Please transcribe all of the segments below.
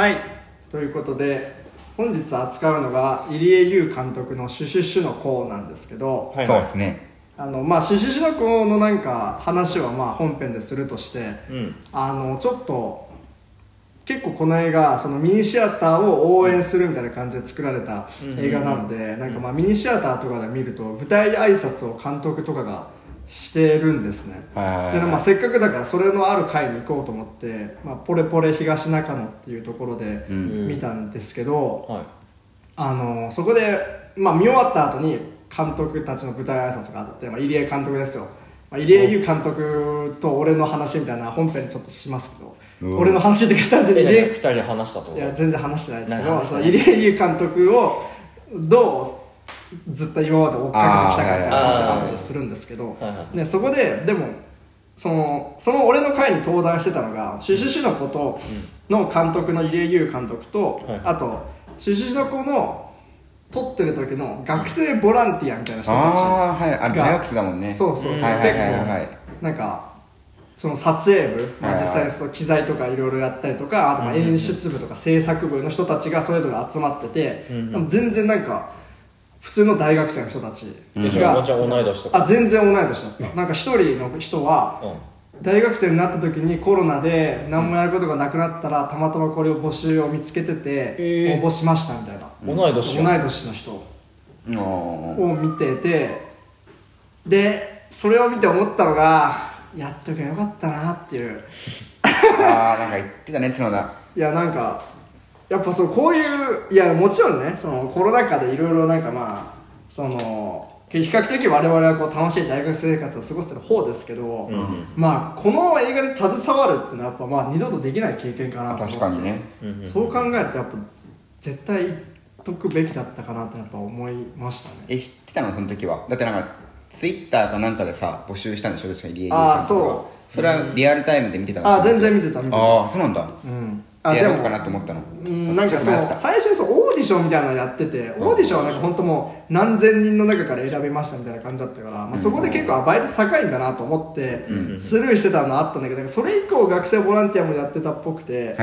はい。ということで本日扱うのが入江優監督の「シュシュシュの子」なんですけど、はい。そうですね。あのまあシュシュシュの子のなんか話はまあ本編でするとしてうん。あのちょっと結構この映画そのミニシアターを応援するみたいな感じで作られた映画なので、なんかまあミニシアターとかで見ると舞台挨拶を監督とかがしてるんですね、はいでまあ、せっかくだからそれのある回に行こうと思って、まあ、ポレポレ東中野っていうところでうん。見たんですけど、はい。あのそこで、まあ、見終わった後に監督たちの舞台挨拶があって、まあ、入江監督ですよ、まあ、入江優監督と俺の話みたいな本編ちょっとしますけど、うん。俺の話って単純に入江え二人で話したといや全然話してないですけど入江優監督をどうずっと今まで追っかけてきたかって話を後でするんですけど、はいはい。でそこででもそのその俺の会に登壇してたのが「シュシュシュの子」との監督の入江優監督と、はい。あと「シュシュシュの子」の撮ってる時の学生ボランティアみたいな人たちああはい。あれが大学生だもんね。そうそうそう、はいはいはいはい。結構なんかその撮影部、まあ、実際その機材とかいろいろやったりとかあとまあ演出部とか制作部の人たちがそれぞれ集まってて、うん。でも全然なんか普通の大学生の人たちえじゃあもちろん同い年とか？あ全然同い年だった。なんか一人の人はうん。大学生になった時にコロナで何もやることがなくなったらたまたまこれを募集を見つけててえ。ー応募しましたみたいな、同い年同い年の人を見ててでそれを見て思ったのがやっとけばよかったなっていう。ああなんか言ってたね角田。いやなんかやっぱそうこういういやもちろんねそのコロナ禍でいろいろなんかまあその比較的我々はこう楽しい大学生活を過ごしてる方ですけど、うんうん。まあこの映画に携わるってのはやっぱまあ二度とできない経験かなと思って確かにね。うんうん。そう考えるとやっぱ絶対言っとくべきだったかなってやっぱ思いましたね。え知ってたのその時は？だってなんかツイッターかなんかでさ募集したんでしょ確かにリエイあーそう。それはリアルタイムで見てたの？あ全然見てた見てた。ああそうなんだ。うんやろうかなと思ったの。うん、なんかそう最初にそうオーディションみたいなのやっててオーディションはなんか本当もう何千人の中から選びましたみたいな感じだったから、まあ、そこで結構倍率高いんだなと思ってスルーしてたのあったんだけどそれ以降学生ボランティアもやってたっぽくて、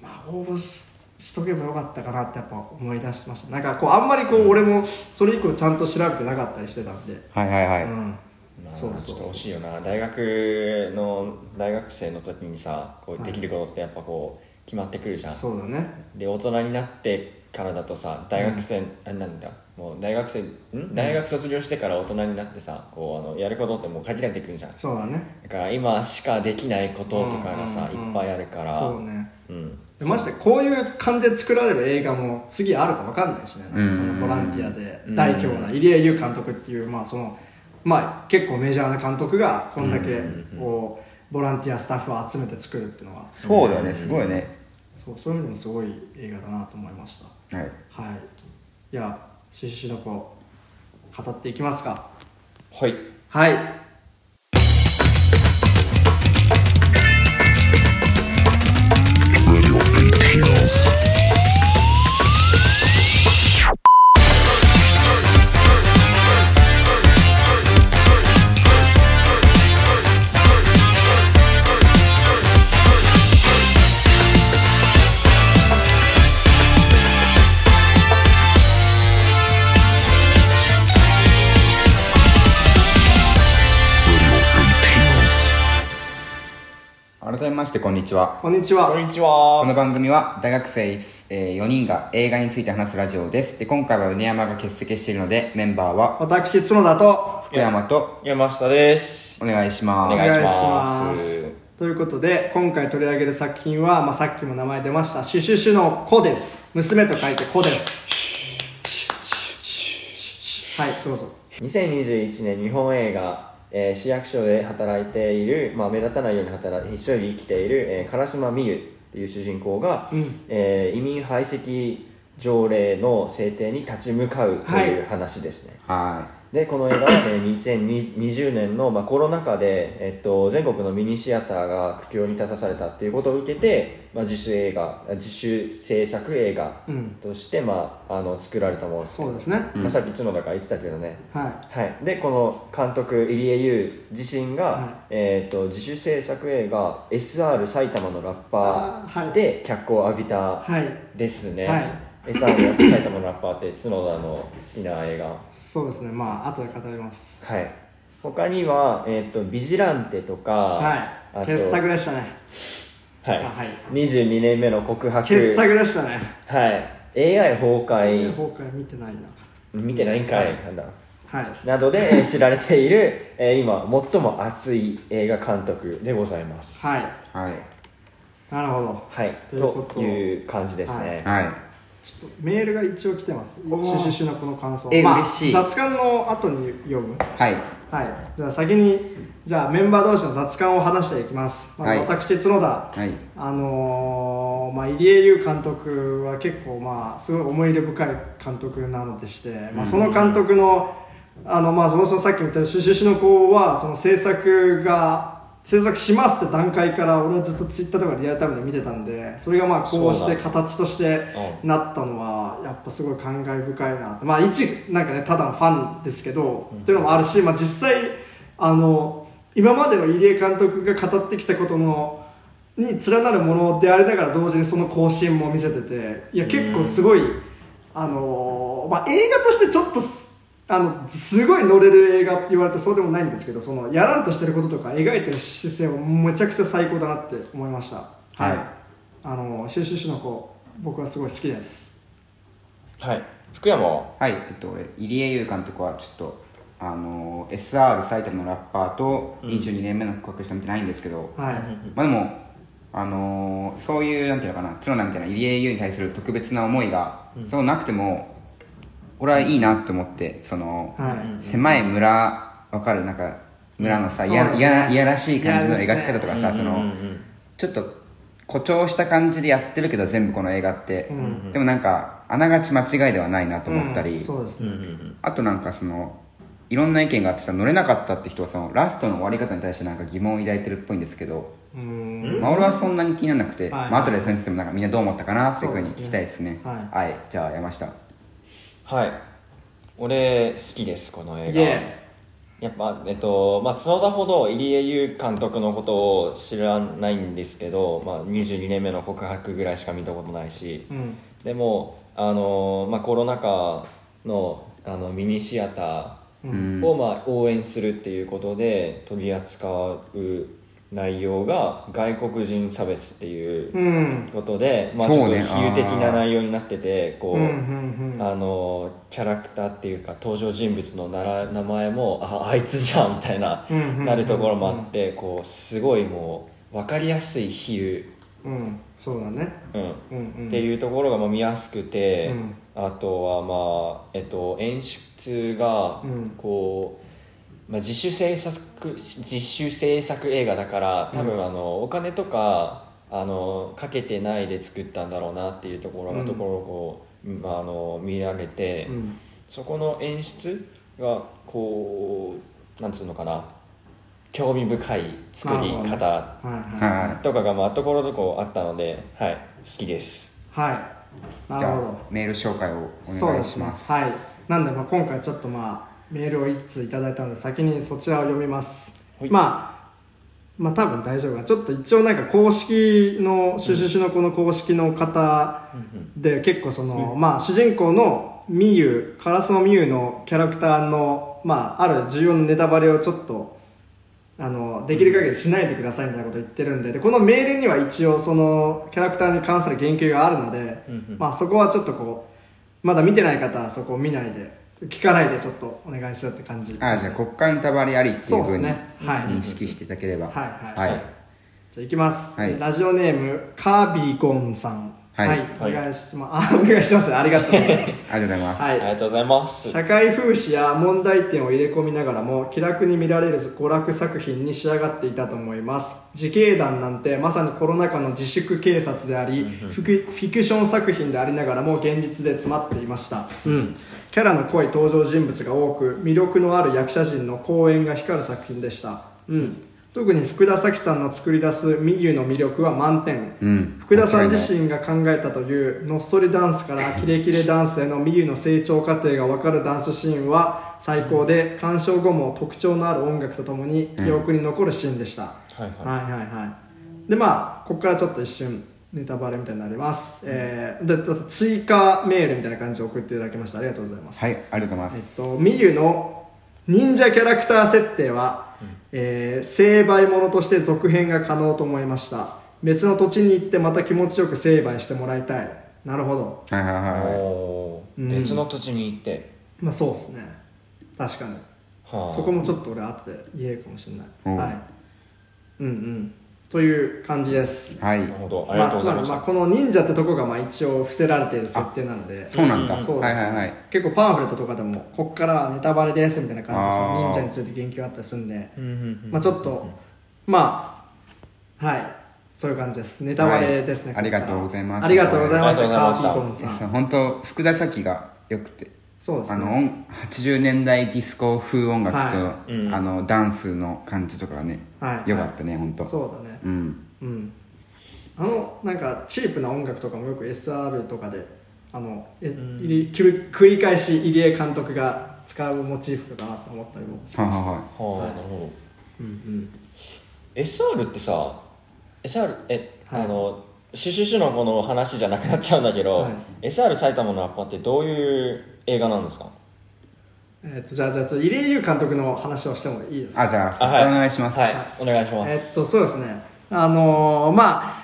まあ、応募ししとけばよかったかなってやっぱ思い出しました。なんかこうあんまりこう俺もそれ以降ちゃんと調べてなかったりしてたんで、はいはいはい。うん、まあそうそうちょっと惜しいよな。大学の大学生の時にさこうできることってやっぱこう決まってくるじゃん。そうだね。で大人になってからだとさ大学生、あなんだ？もう大学生ん？大学卒業してから大人になってさこうあのやることってもう限られてくるじゃん。だそうだね。から今しかできないこととかがさ、うんうんうん。いっぱいあるから。そうね。うん。でましてこういう感じで作られる映画も次あるか分かんないしね。なんかそのうんボランティアでうん。大規模な入江優監督っていうまあそのまあ結構メジャーな監督がこんだけこうボランティアスタッフを集めて作るっていうのは。そうだよねすごいね。そうそういう意味でもすごい映画だなと思いました。はい。はい。いやシュシュシュの子語っていきますか。はい。はいしてこんにちは。こんにちは。こんにちこはの番組は大学生、え4人が映画について話すラジオです。で今回は米山が欠席しているのでメンバーは私角田と福山と山下です。お願いします。お願いします。ということで今回取り上げる作品は、まあ、さっきも名前出ました「シュシュシュの子」です。娘と書いて「子」です。はいどうぞ2021年日本映画、えー市役所で働いている、まあ、目立たないように働い一人で生きている、えー、唐島美優っていう主人公が、うん。えー移民排斥条例の制定に立ち向かうという話ですね、はでこの映画は、ね、2020年の、まあ、コロナ禍で、えっと、全国のミニシアターが苦境に立たされたっていうことを受けて、まあ、自主映画自主制作映画うん。として、まあ、あの作られたものです、そうですね。まあ、さっき角田が言ってたけどね。ははい、でこの監督入江優自身が、はい。えー、と自主制作映画「SR 埼玉のラッパあーはい。ー」で脚光を浴びたですね、はい SR 埼玉のラッパーって角田の好きな映画。そうですね。まあ後で語ります。はい。他には、えーと「ビジランテ」とか、はい。傑作でしたね。はい。あはい。22年目の告白。傑作でしたね。はい。AI 崩壊。崩壊見てないな。見てないんかい、なんだ。はい。などでえー知られている、えー今最も熱い映画監督でございます。はい。はい。なるほど。はい。ということ。という感じですね、はいちょっとメールが一応来てます。シュシュシュのこの感想。えまあ嬉しい。雑感の後に読む。はい。はい。じゃあ先にじゃあメンバー同士の雑感を話していきます。まずはい。私角田、はい。あのーまあ、入江優監督は結構まあすごい思い入れ深い監督なのでして、まあ、その監督のあのまあそもそもさっきも言ったように「シュシュシュの子」はその制作が制作しますって段階から俺はずっとツイッターとかリアルタイムで見てたんでそれがまあこうして形としてなったのはやっぱすごい感慨深いなまあ一なんかねただのファンですけど、っていうのもあるし、まあ、実際あの今までの入江監督が語ってきたことのに連なるものでありながら同時にその更新も見せてていや結構すごい、あのまあ、映画としてちょっとすあのすごい乗れる映画って言われてそうでもないんですけどそのやらんとしてることとか描いてる姿勢もめちゃくちゃ最高だなって思いました。はい。あのシュシュシュの子僕はすごい好きです。はい。福山は？はい、えっと、俺入江優監督はちょっとあの SR 埼玉のラッパーと22年目の告白しか見てないんですけど、はい。まあでもあのーそういうなんていうのかな角田みたいな入江優に対する特別な思いが、そうなくても俺はいいなって思ってその、はい。狭い村わかる？なんか村のさ、うん。いやね。いやいやらしい感じの描き方とかさ、その、うんうん。うんちょっと誇張した感じでやってるけど全部この映画って、うんでもなんかあながち間違いではないなと思ったり、うんそうですね、うんうんうん。あとなんかそのいろんな意見があってさ乗れなかったって人はそのラストの終わり方に対してなんか疑問を抱いてるっぽいんですけど、うーん。まあ、俺はそんなに気にならなくて、はい。まあ後で先生もなんかみんなどう思ったかなっていうふうに聞きたいですね。はい。じゃあ山下はい。俺好きですこの映画。イエや。っぱえっとまあ角田ほど入江優監督のことを知らないんですけど、まあ、22年目の告白ぐらいしか見たことないし。うん。でもあの、まあ、コロナ禍のあのミニシアターを、まあ、応援するっていうことで取り扱う内容が外国人差別っていううん。ことで、まあ、ちょっと比喩的な内容になっててこう、うんうんうん。あのキャラクターっていうか登場人物のなら名前もああいつじゃんみたいな、うんうん。うんうんなるところもあってこうすごいもう分かりやすい比喩、うん。そうだね。うん。うんうん。っていうところがまあ見やすくて、うん。あとはまあ、えっと、演出がうん。こう、まあ、自主制作自主制作映画だから多分あの、お金とかあのかけてないで作ったんだろうなっていうところのうん。ところをこう、まあ、あの見られて、うん。そこの演出がこうなんつうのかな興味深い作り方はいはいはとかがまあところどころあったので、はい、好きです。はい。いじゃあなるほど。メール紹介をお願いします。はい。なんでまあ今回ちょっとまあメールを1通いただいたので先にそちらを読みます、はい。まあまあ多分大丈夫。かなちょっと一応なんか公式のシュシュシュのこの公式の方で結構その、まあ主人公のミユカラスのミユのキャラクターのまあある重要なネタバレをちょっとあのできる限りしないでくださいみたいなことを言ってるんででこのメールには一応そのキャラクターに関する言及があるので、まあ、そこはちょっとこうまだ見てない方はそこを見ないで聞かないでちょっとお願いするって感じ。ですあじゃあこっからネタバレありっていそううふうにですね。はい。認識していただければ。はいはい。はい。じゃあいきます、はい。ラジオネームカービーゴンさん。はい。お願いします、あお願いします。ありがとうございます。ありがとうございます、はい。ありがとうございます。社会風刺や問題点を入れ込みながらも気楽に見られる娯楽作品に仕上がっていたと思います。自警団なんてまさにコロナ禍の自粛警察でありフィクフィクション作品でありながらも現実で詰まっていました、うん、キャラの濃い登場人物が多く魅力のある役者陣の公演が光る作品でした、うん、特に福田咲さんの作り出すミユの魅力は満点、うん。福田さん自身が考えたというのっそりダンスからキレキレダンスへのミユの成長過程が分かるダンスシーンは最高で鑑賞後も特徴のある音楽とともに記憶に残るシーンでした、はいはい。はいはいはい。でまあここからちょっと一瞬ネタバレみたいになります、えー、で追加メールみたいな感じで送っていただきました。ありがとうございます。はいありがとうございまえっす、とミユの忍者キャラクター設定は、えー成敗者として続編が可能と思いました。別の土地に行ってまた気持ちよく成敗してもらいたい。なるほど。はいはいはい。うん。別の土地に行って。まあそうっすね。確かに。はあ。そこもちょっと俺後で言えるかもしれない、う。んはい。うんうんという感じです。はい。なるほど。ありがまあ、つまりとうございまあこの忍者ってとこがまあ一応伏せられている設定なので。そうなんだ、そうですね。はいはいはい。結構パンフレットとかでもここからはネタバレですみたいな感じで忍者について言及があったりするんで、まあ、ちょっとまあはい。そういう感じです。ネタバレですね、はい。ありがとうございます。ありがとうございました。ありがとうございました。カーピーコンさん。本当福田咲がよくてそうですね。あの音80年代ディスコ風音楽と、はうん。あのダンスの感じとかがね、はい。よかったね本当。そうだね。うん。うん。あのなんかチープな音楽とかもよく SR とかであのえ入り繰り繰り返し入江監督が使うモチーフかなと思ったりもしましたはいはい。ははあなるほど。うんうん。SR ってさ SR え、はい。あのシュシュシュのこの話じゃなくなっちゃうんだけど、はい。SR 埼玉のラッパーってどういう映画なんですか？えっとじゃあじゃあちょっと入江優監督の話をしてもいいですか？あじゃあ、あはいお願いします、はい。お願いしまえっすとそうですね。あのーまあ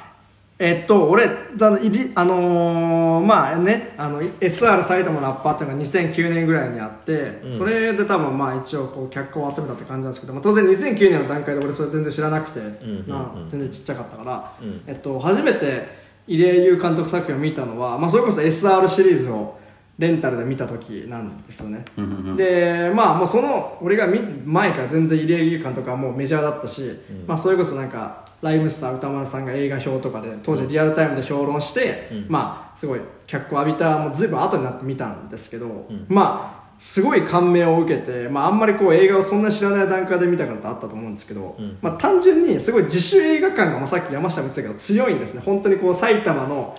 えっと俺あのーまあねあの SR 埼玉のラッパーっていうのが2009年ぐらいにあって、それで多分まあ一応こう脚光を集めたって感じなんですけど、まあ、当然2009年の段階で俺それ全然知らなくて、んうんうん。まあ、全然ちっちゃかったから、うん。えっと、初めて入江優監督作品を見たのは、まあ、それこそ SR シリーズをレンタルで見た時なんですよね、うんうんうん。でまあもうその俺が見る前から全然入江優監督はもうメジャーだったし、まあそれこそなんかライムスター歌丸さんが映画表とかで当時リアルタイムで評論して、まあすごい脚光浴びたもう随分後になって見たんですけど、まあすごい感銘を受けて、まあ、あんまりこう映画をそんな知らない段階で見たからってあったと思うんですけど、まあ、単純にすごい自主映画感が、まあ、さっき山下も言ってたけど強いんですね本当にこう埼玉の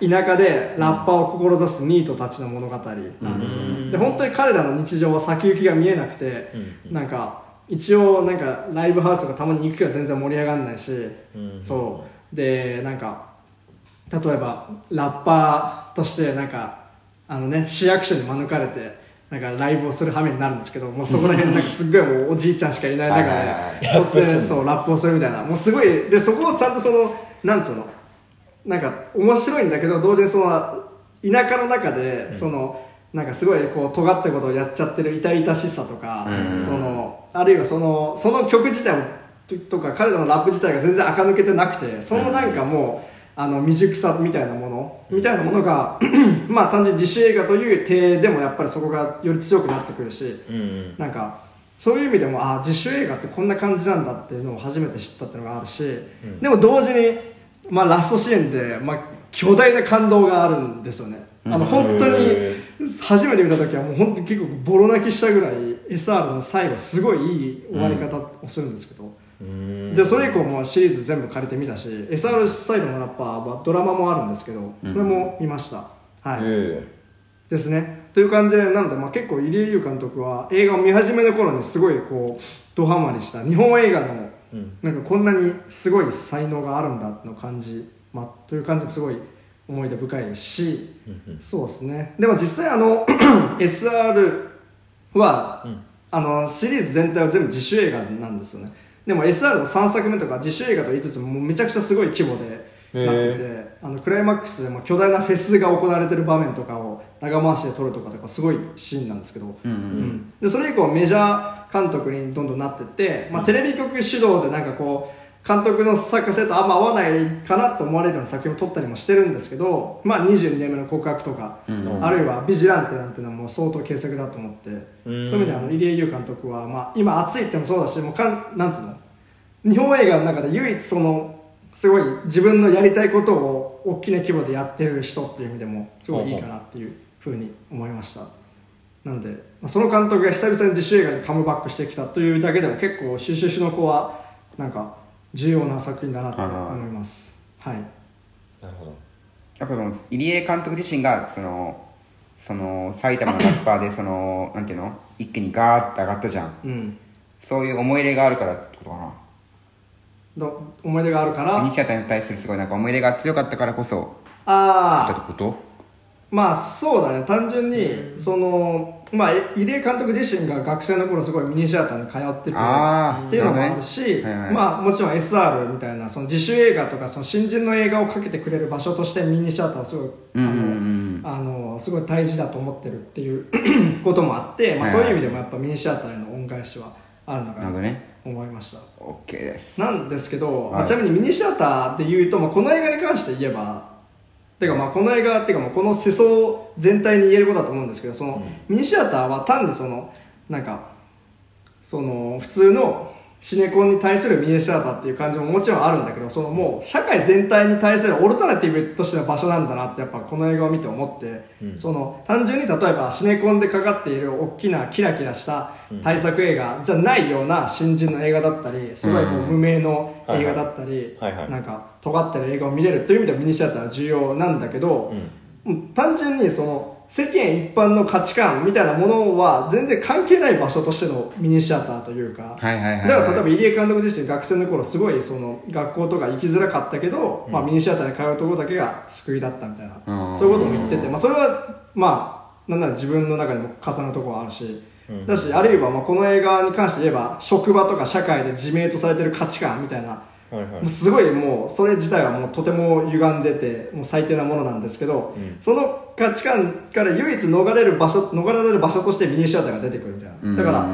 田舎でラッパーを志すニートたちの物語なんですよね、で本当に彼らの日常は先行きが見えなくて、なんか一応なんかライブハウスとかたまに行くけど全然盛り上がらないし、そう。でなんか例えばラッパーとしてなんかあのね市役所に免れてなんかライブをする羽目になるんですけどもうそこら辺なんかすっごいもうおじいちゃんしかいない中はいは突然そうラップをするみたいな。もうすごいでそこをちゃんとそのなんつうのなんか面白いんだけど同時にその田舎の中でその、なんかすごいこう尖ったことをやっちゃってる痛々しさとか、うん。そのあるいはそのその曲自体もととか彼らのラップ自体が全然垢抜けてなくてそのなんかもう、あの未熟さみたいなものみたいなものが まあ単純に自主映画という体でもやっぱりそこがより強くなってくるし、うなんかそういう意味でもあ自主映画ってこんな感じなんだっていうのを初めて知ったっていうのがあるし、でも同時に、まあ、ラストシーンで、まあ、巨大な感動があるんですよね。あの本当に初めて見た時はもう本当に結構ボロ泣きしたぐらい SR の最後すごいいい終わり方をするんですけど、でそれ以降もシリーズ全部借りてみたし SR サイドのラッパーはドラマもあるんですけどこれも見ました、はい、えですね。という感じでなので、まあ、結構入江優監督は映画を見始めの頃にすごいこうドハマりした日本映画のなんかこんなにすごい才能があるんだの感じ、まあ、という感じもすごい思い出深いし、そうですね。でも実際あの SR は、あのシリーズ全体は全部自主映画なんですよね。でも SR の3作目とか自主映画と言いつつももうめちゃくちゃすごい規模でなっててあのクライマックスでも巨大なフェスが行われてる場面とかを長回しで撮るとかとかすごいシーンなんですけど、うんでそれ以降メジャー監督にどんどんなってって、まあ、テレビ局主導でなんかこう監督の作家性とあんま合わないかなと思われるような作品を撮ったりもしてるんですけど、まあ、22年目の告白とか、あるいは「ビジランテ」なんていうのはもう相当傑作だと思って、そういう意味であの入江優監督は、まあ、今熱いってもそうだしもうかんなんつうの？日本映画の中で唯一そのすごい自分のやりたいことを大きな規模でやってる人っていう意味でもすごいいいかなっていうふうに思いました。なので、まあ、その監督が久々に自主映画にカムバックしてきたというだけでも結構「シュシュシュの子」はなんか重要な作品だなって思います。はい。なるほど。やっぱその入江監督自身がそのその埼玉のラッパーでそのなんていうの？一気にガーッて上がったじゃん。うん。そういう思い入れがあるからってことかな。の思い出があるから？ミニシアターに対するすごいなんか思い入れが強かったからこそああ作ったってこと？まあそうだね。単純にそのまあ入江監督自身が学生の頃すごいミニシアターに通っててっていうのもあるし、ね。はいはい。まあもちろん SR みたいなその自主映画とかその新人の映画をかけてくれる場所としてミニシアターはすごい、うんうんうん。あのあのすごい大事だと思ってるっていうこともあって、まあ、そういう意味でもやっぱミニシアターへの恩返しはあるのかなと思いました。OK です。なんですけど、まあはい。ちなみにミニシアターで言うと、まあ、この映画に関して言えばてかまあこの映画っていうかまあこの世相全体に言えることだと思うんですけどその、ミニシアターは単にそのなんかその普通のシネコンに対するミニシアターっていう感じももちろんあるんだけどそのもう社会全体に対するオルタナティブとしての場所なんだなってやっぱこの映画を見て思って、その単純に例えばシネコンでかかっている大きなキラキラした大作映画じゃないような新人の映画だったりすごいこう無名の映画だったりなんか尖ってる映画を見れるという意味ではミニシアターは重要なんだけど、もう単純にその世間一般の価値観みたいなものは全然関係ない場所としてのミニシアターというか、だから例えば入江監督自身学生の頃すごいその学校とか行きづらかったけど、まあ、ミニシアターに通うところだけが救いだったみたいな、うん。そういうことも言ってて、まあ、それはまあなんなら自分の中にも重なるところはあるし、だしあるいはまあこの映画に関して言えば職場とか社会で自明とされてる価値観みたいなはいはい。もうすごいもうそれ自体はもうとても歪んでてもう最低なものなんですけど、その価値観から唯一逃れる場所逃れられる場所としてミニシアターが出てくるみたいな。だからあ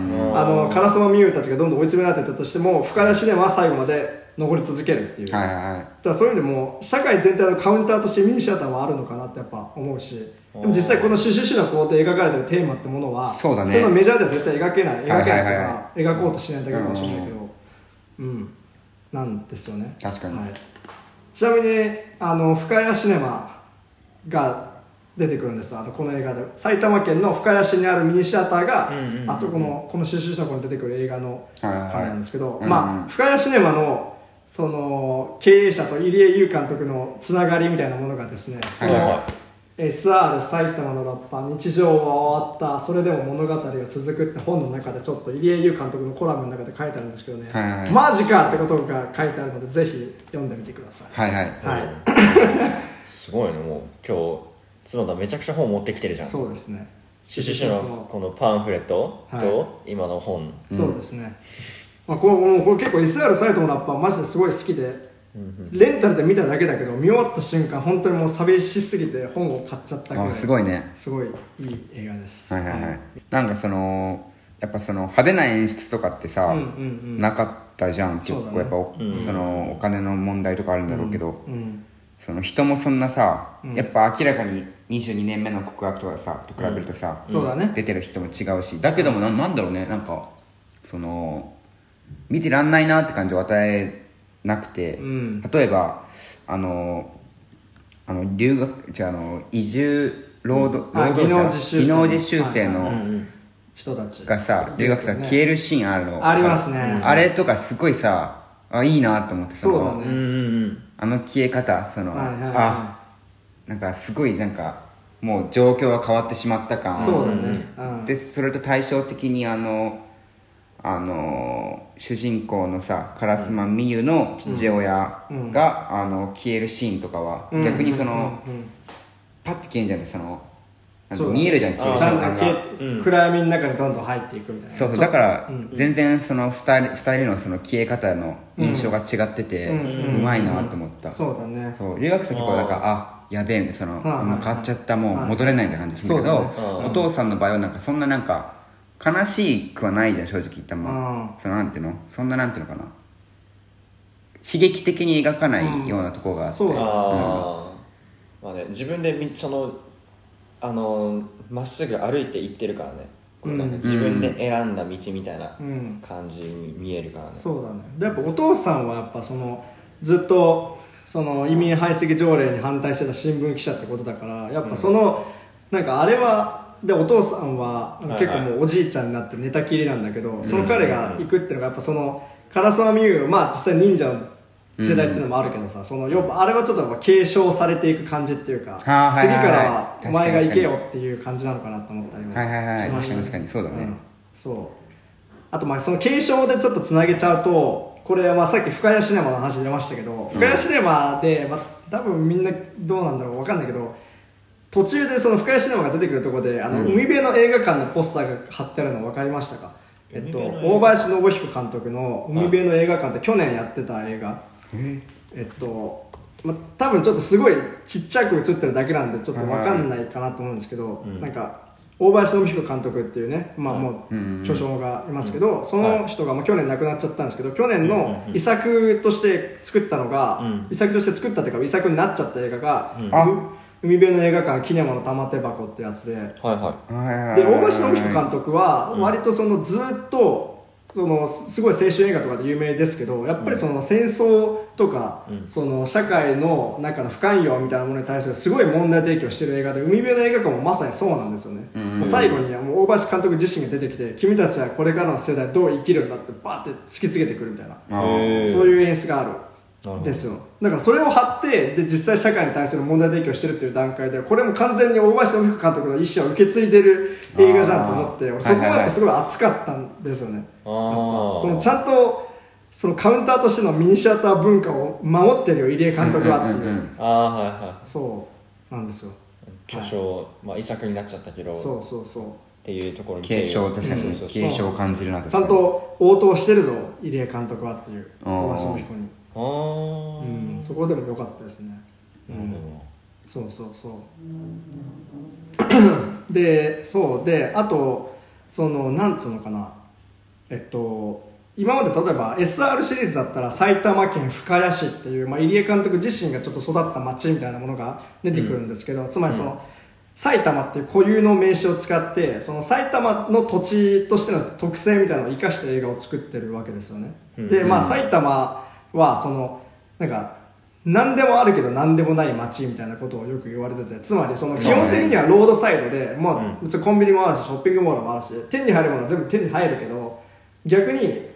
の烏丸美優たちがどんどん追い詰められてたとしても深谷シネマは最後まで残り続けるっていう、はいはいはい。だからそういう意味でも社会全体のカウンターとしてミニシアターはあるのかなってやっぱ思うし。でも実際この「シュシュシュの皇帝」描かれてるテーマってものはそうだね。普通のメジャーでは絶対描けない描けないとはい。はいはいか描こうとしないだけかもしれないけど。うん。なんですよね。確かに。はい、ちなみにあの深谷シネマが出てくるんです。あのこの映画で。埼玉県の深谷市にあるミニシアターが、あそこのこの「シュシュシュの子」に出てくる映画のはい。はい館なんですけど、まあ深谷シネマのその経営者と入江優監督のつながりみたいなものがですね、はいこのは SR 埼玉のラッパー日常は終わったそれでも物語が続くって本の中でちょっと入江優監督のコラムの中で書いてあるんですけどね、はいはい。マジかってことが書いてあるのでぜひ読んでみてください。はいはい。はい、すごいね。もう今日角田めちゃくちゃ本持ってきてるじゃん。そうですね。シュシュシュのこのパンフレットと今の本、そうですね、まあ、これもうこれ結構 SR サイトのラッパーマジですごい好きで、レンタルで見ただけだけど見終わった瞬間本当にもう寂しすぎて本を買っちゃったぐらい。あすごいね。すごいいい映画です。はいはいはい。なんかそのやっぱその派手な演出とかってさ、うんうんうん。なかったじゃん。結構やっぱお,、そのお金の問題とかあるんだろうけど、うんその人もそんなさ、やっぱ明らかに22年目の告白とかさと比べるとさ、そうだね。出てる人も違うしだけどもななんだろうねなんかその見てらんないなって感じを与えなくて、うん。例えばあのあの留学じゃああの移住労働,、あ労働者技能実習生の、はい人たち。がさ留学生が消えるシーンあるの。ありますね。あれとかすごいさあいいなと思ってそうだのねうんうんあの消え方その、はいはいはい。あなんかすごいなんかもう状況が変わってしまった感。そうだね。うん。でそれと対照的にあのあの主人公のさ烏丸美優の父親が、あの消えるシーンとかは、うん。逆にその、うん。うん。パッて消えんじゃんねその見えるじゃん消えるだんが消え暗闇の中にどんどん入っていくみたいな。そうだから全然その2人二人のその消え方の印象が違っててうまいなと思った。そうだね。そう留学生結構だからあやべえみたいなそのはいはいはい。もう変わっちゃったもう戻れないみたいな感じするけどね。お父さんの場合はなんかそんななんか悲しくはないじゃん正直言ったまあそのなんていうの？そんななんていうのかな？悲劇的に描かないようなところがあって。そうだね。ああ、まあね自分でみそのあのまっすぐ歩いて行ってるからね。こうなんか自分で選んだ道みたいなうん。感じに見えるからね、そうだね。でやっぱお父さんはやっぱそのずっとその移民排斥条例に反対してた新聞記者ってことだからやっぱその、なんかあれはでお父さんははいはい。結構もうおじいちゃんになって寝たきりなんだけど、その彼が行くっていうのがやっぱその唐沢美優まあ実際忍者の世代っていうのもあるけどさ、そのやっぱあれはちょっと継承されていく感じっていうか、次からはお前が行けよっていう感じなのかなと思ったりもしました確かにそうだね。ん。そう。あとまあその継承でちょっとつなげちゃうとこれはまあさっき深谷シネマの話出ましたけど、深谷シネマで、まあ、多分みんなどうなんだろうわかんないけど途中でその深谷シネマが出てくるところであの、海辺の映画館のポスターが貼ってあるの分かりましたか？えっと、大林信彦監督の「海辺の映画館」って去年やってた映画、えっと、まあ、多分ちょっとすごいちっちゃく映ってるだけなんでちょっと分かんないかなと思うんですけど、なんか大林信彦監督っていうね、まあ、もう巨匠がいますけど、その人がもう去年亡くなっちゃったんですけど去年の遺作として作ったのが、うん。遺作として作ったっていうか遺作になっちゃった映画が「あ。海辺の映画館キネマの玉手箱」ってやつで。で大林信彦監督は割とそのずっとそのすごい青春映画とかで有名ですけどやっぱりその戦争とか、その社会の中の不寛容みたいなものに対するすごい問題提起をしてる映画で海辺の映画館もまさにそうなんですよね、もう最後にはもう大林監督自身が出てきて君たちはこれからの世代どう生きるんだってバーって突きつけてくるみたいな。そういう演出があるですよ。だからそれを貼ってで実際社会に対する問題提起をしてるっていう段階でこれも完全に大林信彦監督の意思を受け継いでる映画じゃんと思ってそこがすごい熱かったんですよね。あー。やっぱ。そのちゃんとそのカウンターとしてのミニシアター文化を守ってるよ入江監督はっていう,、うんうんうんああはいはそうなんですよ。い巨匠、まあ遺作になっちゃったけど。そうそうそう。っていうところに継承確かに継承を感じるなちゃんと応答してるぞ入江監督はっていう。大林信彦に、ああ、うん、そこでも良かったですね。なるほどそうそうそう。でそう。であとそのなんつうのかな。えっと今まで例えば SR シリーズだったら埼玉県深谷市っていう、まあ、入江監督自身がちょっと育った町みたいなものが出てくるんですけど、つまりその、埼玉っていう固有の名詞を使ってその埼玉の土地としての特性みたいなのを生かした映画を作ってるわけですよね、でまあ埼玉はそのなんか何でもあるけど何でもない街みたいなことをよく言われててつまりその基本的にはロードサイドで、もう別にコンビニもあるしショッピングモールもあるし手に入るものは全部手に入るけど逆に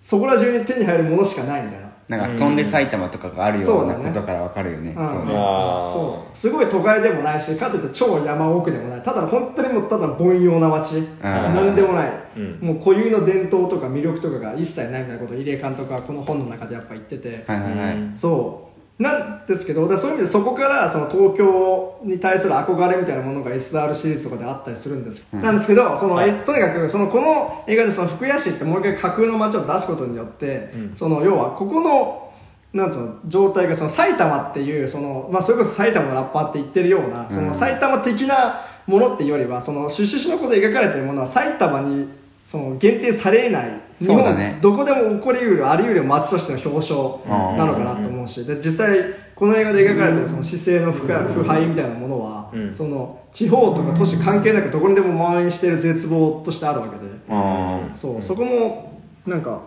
そこら中に手に入るものしかないみたいななんか飛んで埼玉とかがあるようなことからわかるよね。うん。そうね。あー。そう。すごい都会でもないしかといって超山奥でもない。ただ本当にもうただ凡庸な街。なんでもない、うん。もう固有の伝統とか魅力とかが一切ないみたいなことを入江監督はこの本の中でやっぱ言ってて、はいはいはい。うんそうなんですけどだそういう意味でそこからその東京に対する憧れみたいなものが SR シリーズとかであったりするんです、なんですけどその、えとにかくそのこの映画でその福谷市ってもう一回架空の街を出すことによって、その要はここのなんつうの状態がその埼玉っていうその、まあ、それこそ埼玉のラッパーって言ってるようなその埼玉的なものっていうよりはそのシュシュシュのことで描かれてるものは埼玉にその限定されえない日そうだね。どこでも起こりうるあり得る街としての表彰なのかなと思うしで実際この映画で描かれてるその姿勢の腐敗みたいなものは、うん。その地方とか都市関係なくどこにでも蔓延している絶望としてあるわけで。あそう、そこもなんか、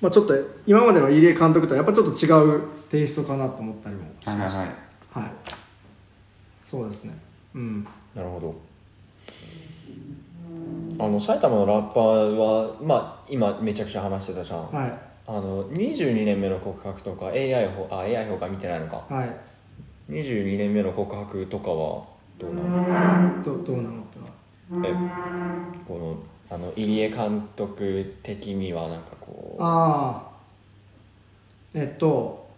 まあ、ちょっと今までの入江監督とはやっぱちょっと違うテイストかなと思ったりもしました。はい。はい、そうですね。うん。なるほどあの埼玉のラッパーはまあ今めちゃくちゃ話してたじゃん、はい。あの22年目の告白とか AI ほあ AI 評価見てないのか。はい。22年目の告白とかはどうなの？どどうなのえこのあの入江監督的にはなんかこう。ああえっと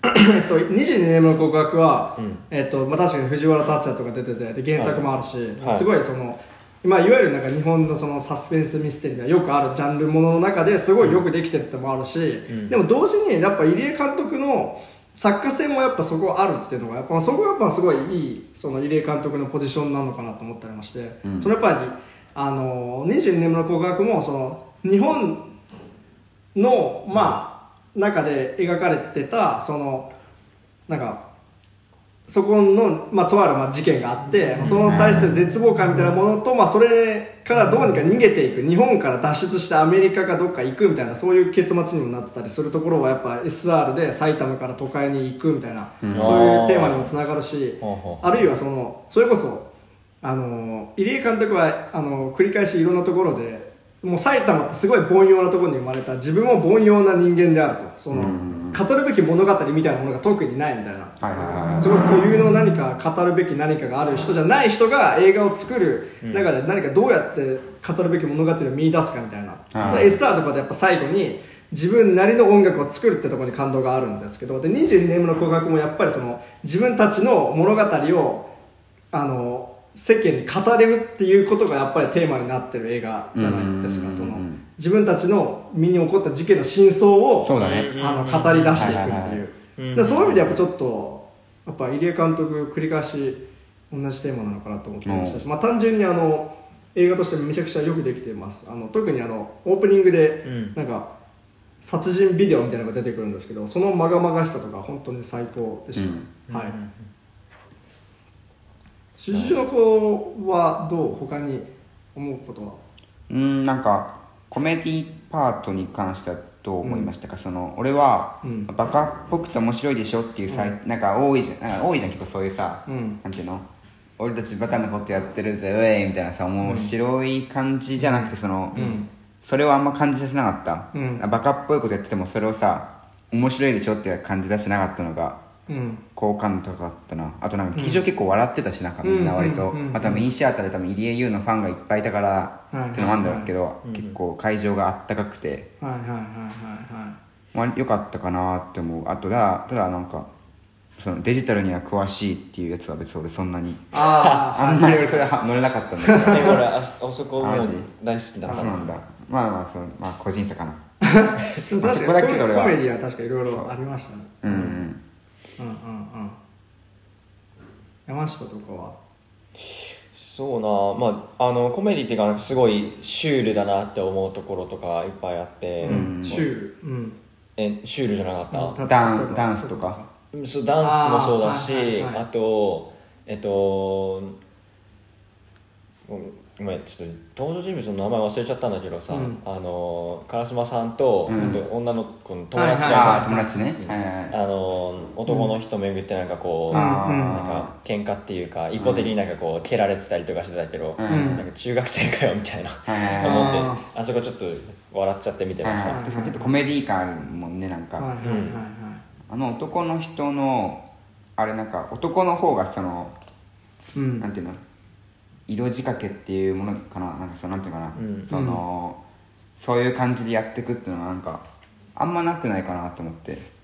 えっと22年目の告白は、うん。えっとまあ、確かに藤原竜也とか出ててで原作もあるし、はい。すごいそのまあ、いわゆるなんか日本のそのサスペンスミステリーがよくあるジャンルものの中ですごいよくできてるってのもあるし、ん。でも同時にやっぱ入江監督の作家性もやっぱそこあるっていうのがやっぱそこがやっぱすごいいいその入江監督のポジションなのかなと思ったりまして、そのやっぱりあの22年目の告白もその日本のまあ中で描かれてたそのなんかそこの、まあ、とあるまあ事件があって、その対する絶望感みたいなものと、まあ、それからどうにか逃げていく。日本から脱出してアメリカかどっか行くみたいなそういう結末にもなってたりするところはやっぱ SR で埼玉から都会に行くみたいな、そういうテーマにもつながるし、あるいはそのそれこそあの入江監督はあの繰り返しいろんなところでもう埼玉ってすごい凡庸なところに生まれた。自分も凡庸な人間であると。その語るべき物語みたいなものが特にないみたいな。すごい固有の何か語るべき何かがある人じゃない人が映画を作る中で何かどうやって語るべき物語を見出すかみたいな、はい。で SR とかでやっぱ最後に自分なりの音楽を作るってところに感動があるんですけど。で22年目の告白もやっぱりその自分たちの物語をあの世間に語れるっていうことがやっぱりテーマになってる映画じゃないですか。その自分たちの身に起こった事件の真相をそうだね。あの語り出していくってはいう。そういう意味でやっぱちょっとやっぱ入江監督繰り返し同じテーマなのかなと思ってましたし、まあ、単純にあの映画としてめちゃくちゃよくできています。あの特にあのオープニングでうん。なんか殺人ビデオみたいなのが出てくるんですけどそのまがまがしさとか本当に最高でした、はいシュシュの子はどう他に思うことは？うんなんかコメディパートに関してはどう思いましたか、その俺は、うん。バカっぽくて面白いでしょっていうさ、なんか多いじゃん。なんか多いじゃん結構そういうさ、うん。なんていうの？俺たちバカなことやってるぜウェイみたいなさ面白い感じじゃなくてその、ん。それをあんま感じさせなかった、うん。バカっぽいことやっててもそれをさ面白いでしょって感じ出してなかったのがうん好感度高かったなあとなんか劇場結構笑ってたしなんかみんな割と、あとはミニシアターで多分入江優のファンがいっぱいいたから、はいってのもあるんだろうけど、結構会場があったかくて、はいはいはいはい。はいまあ、良かったかなって思う。あとだただなんかそのデジタルには詳しいっていうやつは別に俺そんなにあ あんまり俺それは乗れなかったんだけど。え俺ああそこ大好きだった。そうなんだ。まあまあそのまあ個人差かな。あでも確そこだけちょっと俺は。コメディは確かいろいろありましたね。うんうんうんうんうん。山下とかは？そうなまああのコメディっていうかすごいシュールだなって思うところとかいっぱいあって、ん。シュール？うん。えシュールじゃなかった、ダンダンスとか？うんそうダンスもそうだしあ,、あーはいはいはいとえっとんちょっと登場人物の名前忘れちゃったんだけどさ、うん。あの烏丸さんと,、うん。女の子の友達はいが、友達ね。はいはい。はいあの男の人巡ってなんかこう、うん。なんあか喧嘩っていうか一方的になんかこう蹴られてたりとかしてたけど、うん。なんか中学生かよみたいな、はいはいはい。思ってああそこちょっと笑っちゃって見てました、はい確かにちょっとコメディ感あるもんねなんか、はいはいはいはい。あの男の人のあれなんか男の方がそのうん。なんていうの？色仕掛けっていうものかな？なんかそのなんていうのかな、うん。その、そういう感じでやっていくっていうのはなんかあんまなくないかなと思って。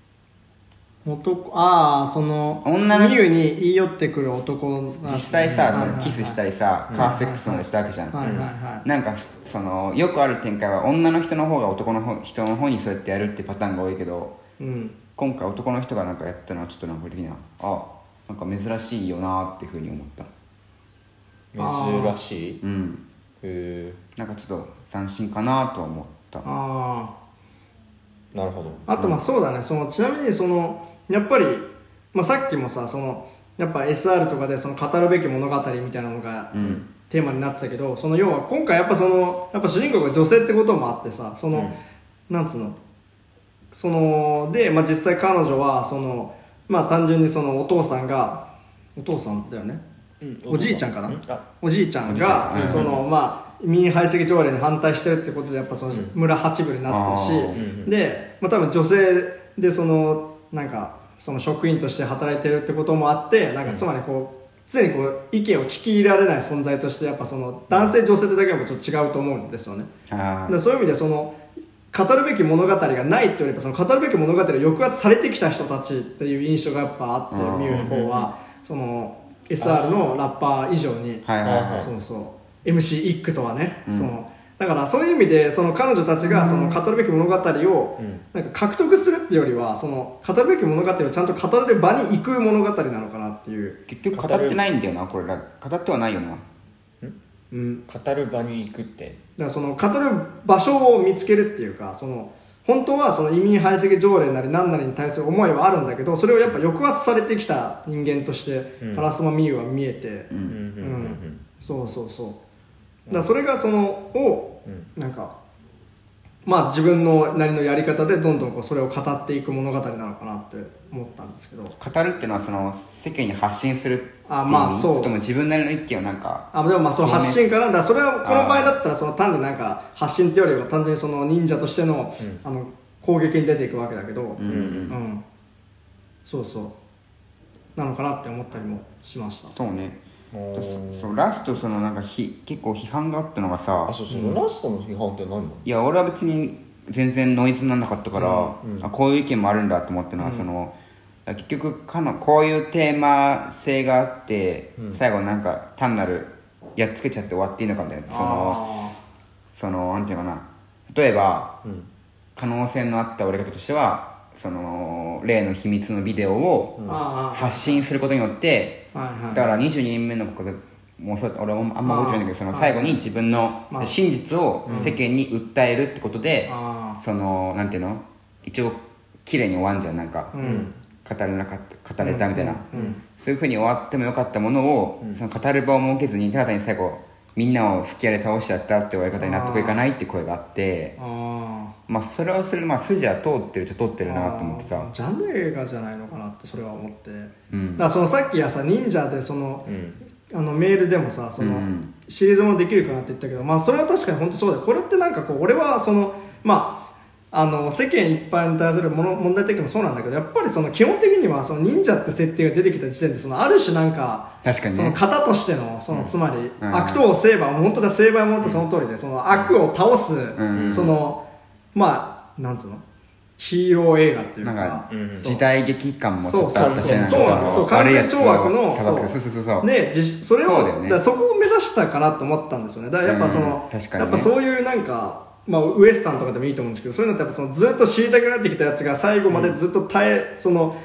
男ああその女の人ミユに言い寄ってくる男実際さ、そのキスしたりりさ、カーセックスまでしたわけじゃん、はいはいはなんかそのよくある展開は女の人の方が男の方人の方にそうやってやるってパターンが多いけどいうん。今回男の人がなんかやったのはちょっとなんか俺的にはあなんか珍しいよなっていうふうに思った珍しい。うん。へなんかちょっと斬新かなとは思った。あー。なるほど。ああとまあそうだね。そのちなみにそのやっぱり、まあ、さっきもさそのやっぱ SR とかでその語るべき物語みたいなのがうん。テーマになってたけどその要は今回やっぱそのやっぱ主人公が女性ってこともあってさその、なんつうの？そので、まあ、実際彼女はそのまあ単純にそのお父さんがお父さんだよねおじいちゃんかな？あ。おじいちゃんがそのまあ民排斥条例に反対してるってことでやっぱその村八部になってるあし、で、まあ、多分女性でそのなんかその職員として働いてるってこともあってなんかつまりこう常にこう意見を聞き入れられない存在としてやっぱその男性女性ってだけでもちょっと違うと思うんですよね。あだそういう意味でその語るべき物語がないってよりかその語るべき物語を抑圧されてきた人たちっていう印象がやっぱあってうん。ミュウの方は。その SR のラッパー以上に。はいはいはい。そうそう。MC イックとはね、そのだからそういう意味でその彼女たちがその語るべき物語をなんか獲得するっていうよりはその語るべき物語をちゃんと語れる場に行く物語なのかなっていう、結局語ってないんだよなこれ。ら語ってはないよな。うん、語る場に行くって。だからその語る場所を見つけるっていうかその本当はその移民排斥条例なり何なりに対する思いはあるんだけどそれをやっぱ抑圧されてきた人間として烏丸美優は見えて、うん。そうそうそう。だそれがそのをなんかまあ自分のなりのやり方でどんどんこうそれを語っていく物語なのかなって思ったんですけど。語るっていうのはその世間に発信するっていうあまあそう。とも自分なりの意見をなんかあでもまあその発信かなだからそれはこの場合だったらその単になんか発信っていうよりは単純にその忍者としての,、あの攻撃に出ていくわけだけど、うんうん。うん。そうそう。なのかなって思ったりもしました。そうねそうラストそのなんかひ結構批判があったのがさあそうそう、ラストの批判って何なの？いや俺は別に全然ノイズにならなかったから、あこういう意見もあるんだと思ったのは、その結局かのこういうテーマ性があって、最後なんか単なるやっつけちゃって終わっていいのかみたいなそのあそのなんていうのかな。例えば、ん。可能性のあった俺方としてはその例の秘密のビデオを発信することによって、だから22人目の子がもうそう俺もあんま覚えてないんだけどその最後に自分のまあ。真実を世間に訴えるってことで、あそのなんていうの？一応綺麗に終わんじゃんなんか、語れなかった語れたみたいな、うん。そういうふうに終わってもよかったものを、その語る場を設けずにただ単に最後みんなを吹き荒れ倒しちゃったって終わり方に納得いかないって声があってあまあそれはそれでまあ筋は通ってるっちゃ通ってるなと思ってさ。ジャンル映画じゃないのかなってそれは思って、うん。だからそのさっきはさ忍者でその、ん。あのメールでもさその、うん。シリーズもできるかなって言ったけどまあそれは確かに本当そうだよ。これってなんかこう俺はそのまああの世間一般に対するもの問題的にもそうなんだけどやっぱりその基本的にはその忍者って設定が出てきた時点でそのある種なんか確かにねその型としてのそのつまりうん悪党を成敗本当だ成敗もとその通りでその悪を倒すんそのまあなんつうのヒーロー映画っていうかなんかうん時代劇感もちょっとあったしそうそうそうなんかそう完全懲悪のそうそうそうそうそうねそれをそねだそこを目指したかなと思ったんですよねだからやっぱその、うん確かにねやっぱそういうなんかまあ、ウエスタンとかでもいいと思うんですけどそういうのってやっぱそのずっと虐げられてきたやつが最後までずっと耐え、その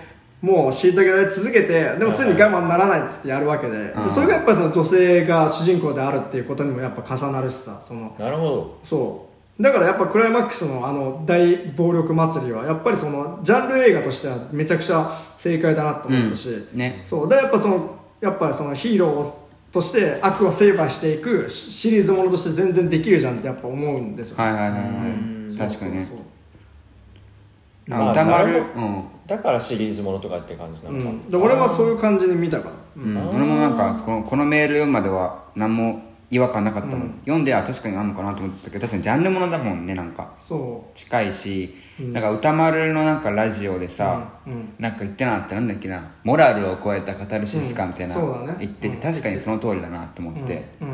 もう虐げられ続けてでもついに我慢ならないっつってやるわけで,で、うん。それがやっぱりその女性が主人公であるっていうことにもやっぱ重なるしさそのなるほど。そう。だからやっぱクライマックスのあの大暴力祭りはやっぱりそのジャンル映画としてはめちゃくちゃ正解だなと思ったし、うん。ね。そう。でやっぱそのやっぱりそのヒーローとして悪を成敗していくシシリーズものとして全然できるじゃんってやっぱ思うんですよ、はいはいはいはい。うん。確かにね。そうそうあまあ歌丸？うん。だからシリーズものとかって感じなのか、うん、で俺はそういう感じで見たから、うん。うん、俺もなんかこのこのメール読むまでは何も違和感なかったもん、読んでは確かにあるのかなと思ったけど確かにジャンルものだもんねなんか。そ近いし、うん。なんか歌丸のなんかラジオでさ、うんうん。なんか言ってなかったなんだっけなモラルを超えたカタルシス感みたいな、うんそうだね。言ってて確かにその通りだなと思って、う、う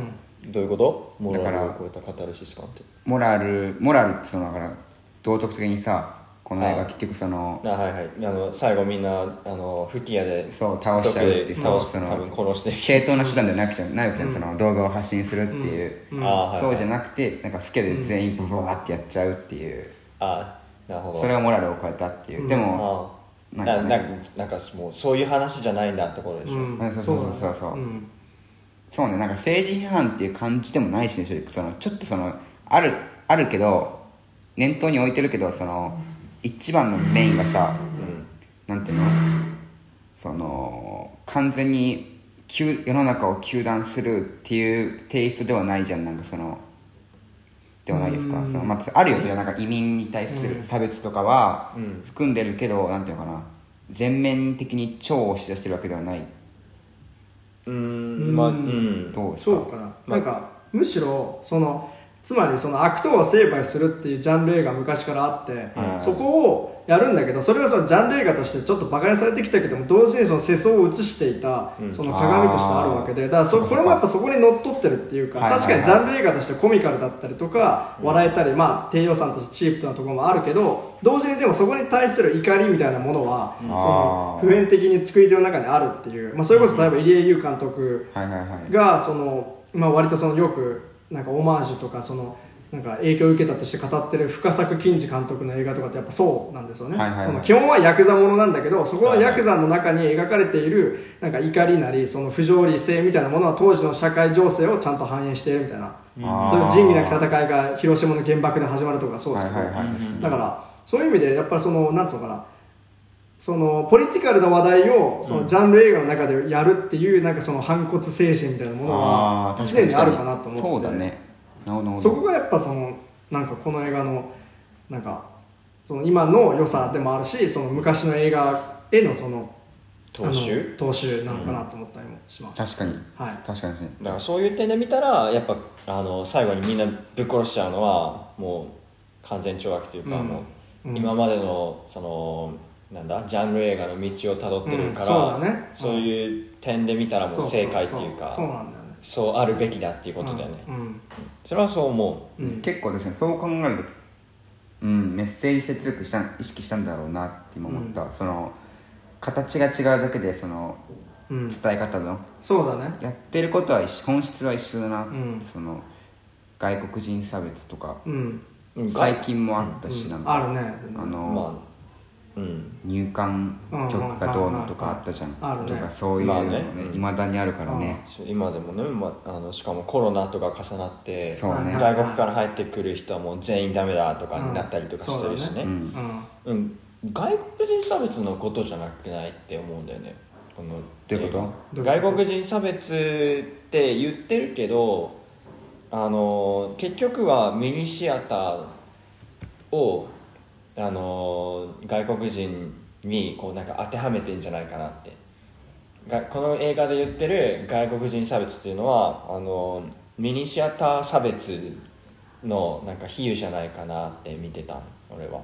ん、どういうこと？モラだからルを超えたカタルシス感って。モラルモラルってそのだから道徳的にさこの映画結局そのあはいはい。あの最後みんなあの吹き矢でそう倒しちゃうっていう倒すその多分殺して。正当な手段ではなくちゃなるじゃん、その動画を発信するっていう、うん。あはいそうじゃなくてなんかフケで全員ブワーってやっちゃうっていう、あなるほど。それがモラルを超えたっていう、でも、あなかねなんんかなんかもうそういう話じゃないんだってことでしょ、うん。そうそうそう。そうそうだねん。そうね。なんか政治批判っていう感じでもないしねそのちょっとそのあるあるけど念頭に置いてるけどその一番のメインがさ、なんていうの？その完全に急世の中を糾弾するっていうテイストではないじゃん。なんかそのではないですか。その、まあ、あるよそれはなんか移民に対する差別とかはうん。含んでるけど、なんていうのかな。全面的に超押し出してるわけではない。うん。まあうん。どうですか？そうかな、なんかむしろそのつまりその悪党を成敗するっていうジャンル映画昔からあって、うんそこをやるんだけどそれがそのジャンル映画としてちょっとバカにされてきたけども同時にその世相を映していたその鏡としてあるわけでだからそこれもやっぱそこにのっとってるっていうか確かにジャンル映画としてコミカルだったりとか笑えたりまあ低予算としてチープなところもあるけど同時にでもそこに対する怒りみたいなものはその普遍的に作り手の中にあるっていう、まあ、それこそ例えば入江優監督がその、まあ、割とそのよくなんかオマージュとかそのなんか影響を受けたとして語ってる深作金次監督の映画とかってやっぱそうなんですよね、その基本はヤクザものなんだけどそこのヤクザの中に描かれているなんか怒りなりその不条理性みたいなものは当時の社会情勢をちゃんと反映しているみたいな、あー。そういう仁義なき戦いが広島の原爆で始まるとかそうですけど、だからそういう意味でやっぱりそのなんつうのかなそのポリティカルな話題をそのジャンル映画の中でやるっていうなんかその反骨精神みたいなものはあー確かに常にあるかなと思って。そうだね。そこがやっぱそのなんかこの映画のなんかその今の良さでもあるしその昔の映画へのその踏襲？あの踏襲なのかなと思ったりもします、確かに、はい。確かにねだからそういう点で見たらやっぱあの最後にみんなぶっ殺しちゃうのはもう完全懲悪というか、うん。もううん。今までのそのなんだ？ジャンル映画の道をたどってるから、うんそうだね。そういう点で見たらもう正解っていうかそうなんだよね。そうあるべきだっていうことだよね、うんそれはそう思う、うん。結構ですねそう考えるとうんメッセージ性強くした意識したんだろうなって今思った、その形が違うだけでそのうん。伝え方のそうだね。やってることは一緒本質は一緒だな、ん。その外国人差別とか最近もあったし、なんか。あるねあの、入管局がどうのとかあったじゃん、とかそういうのもねまあねいまだにあるからね、今でもね、まあ、あのしかもコロナとか重なってそうね。外国から入ってくる人はもう全員ダメだとかになったりとかしてるしね,、うん。外国人差別のことじゃなくないって思うんだよねこのどういうこと？どういうこと外国人差別って言ってるけどあの結局はミニシアターをあの外国人にこうなんか当てはめてんじゃないかなって。がこの映画で言ってる外国人差別っていうのはあのミニシアター差別のなんか比喩じゃないかなって見てた俺は。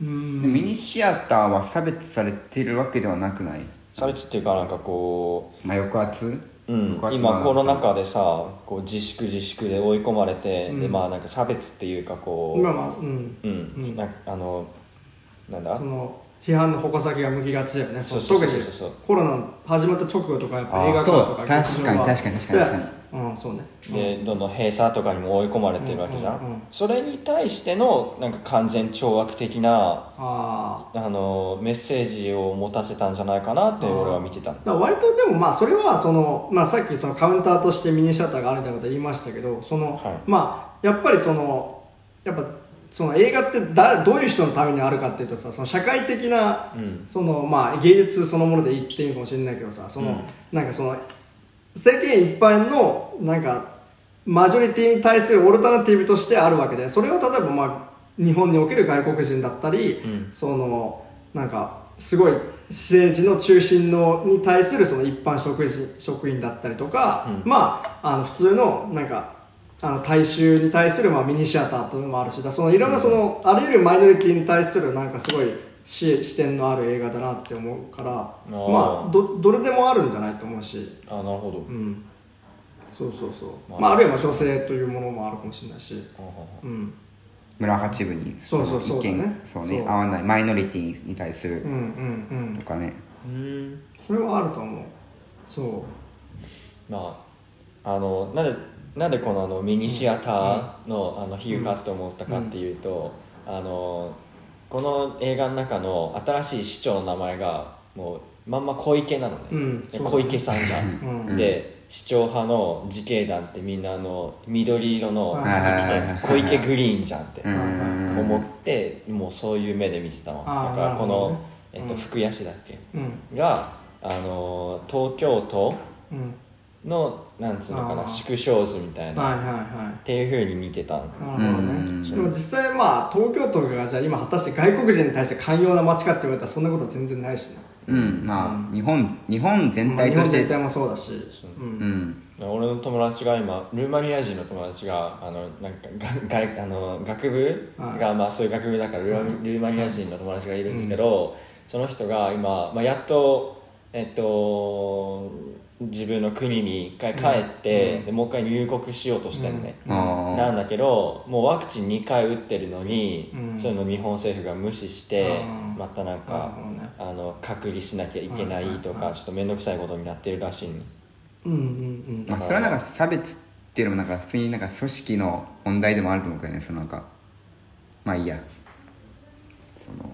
うん。でミニシアターは差別されてるわけではなくない、差別っていうかなんかこうまあ、抑圧、うん。今コロナか禍でさこう自粛自粛で追い込まれて、うん。でまあなんか差別っていうかこう今はうん。うん、うん。なあのなんだ？その批判の矛先が向きがちだよね。そうそうそうそうそう。コロナ始まった直後とかやっぱ映画館とかそう。確かに確かに確かに。確かにうんそうね。でどんどん閉鎖とかにも追い込まれてるわけじゃん,、うんうんうん。それに対してのなんか完全懲悪的なああのメッセージを持たせたんじゃないかなって俺は見てた割とでもまあそれはその、まあ、さっきそのカウンターとしてミニシアターがあるみたいなこと言いましたけどその、はい。まあやっぱりそのやっぱその映画って誰どういう人のためにあるかっていうとさその社会的な、うん。そのまあ、芸術そのもので言ってみるかもしれないけどさその、うん。なんかその世間一般のなんかマジョリティに対するオルタナティブとしてあるわけでそれは例えば、まあ、日本における外国人だったり、うん。そのなんかすごい政治の中心のに対するその一般職人職員だったりとか、うん。まああの普通のなんかあの大衆に対するまあミニシアターというのもあるしだそのいろんなその、あらゆるマイノリティに対するなんかすごい視視点のある映画だなって思うからー。まあどどれでもあるんじゃないと思うし、あなるほど、うん、そうそうそう、まあ。まあ、あるいはまあ女性というものもあるかもしれないし、うん、村八部に。そうそうそうの意見だね。そう。ね合わないマイノリティに対する。うんうんうん。とかね、うん。それはあると思う。そまああのなんでなんでこのあのミニシアターの,、あの比喩かって思ったかっていうと、あのこの映画の中の新しい市長の名前がもうまんま小池なのね、うん。小池さんじゃん、うん。で市長派の自警団ってみんなあの緑色の小池グリーンじゃんって思ってもうそういう目で見てたわ。あーだからこのえっと、うん福谷市だっけ、ううん。があの東京都うん。のなんつうのかな縮小図みたいな、っていうふうに見てたの。でも実際まあ東京都がじゃあ今果たして外国人に対して寛容な街かって言われたらそんなことは全然ないしねうんまあ日本日本全体日として本全体もそうだし。ううん。ん俺の友達が今ルーマニア人の友達があのなんかががあの学部が、まあ、そういう学部だからルーマルーマニア人の友達がいるんですけど、その人が今、まあ、やっと、えっと、自分の国に一回帰って、でもう一回入国しようとしてるね、あーなんだけどもうワクチン2回打ってるのに、うん。そういうの日本政府が無視して、うん。またなんかあの隔離しなきゃいけないとか、ちょっと面倒くさいことになってるらしいの。うんうんうん。まあそれはなんか差別っていうのもなんか普通になんか組織の問題でもあると思うけどねそのなんかまあいいや。その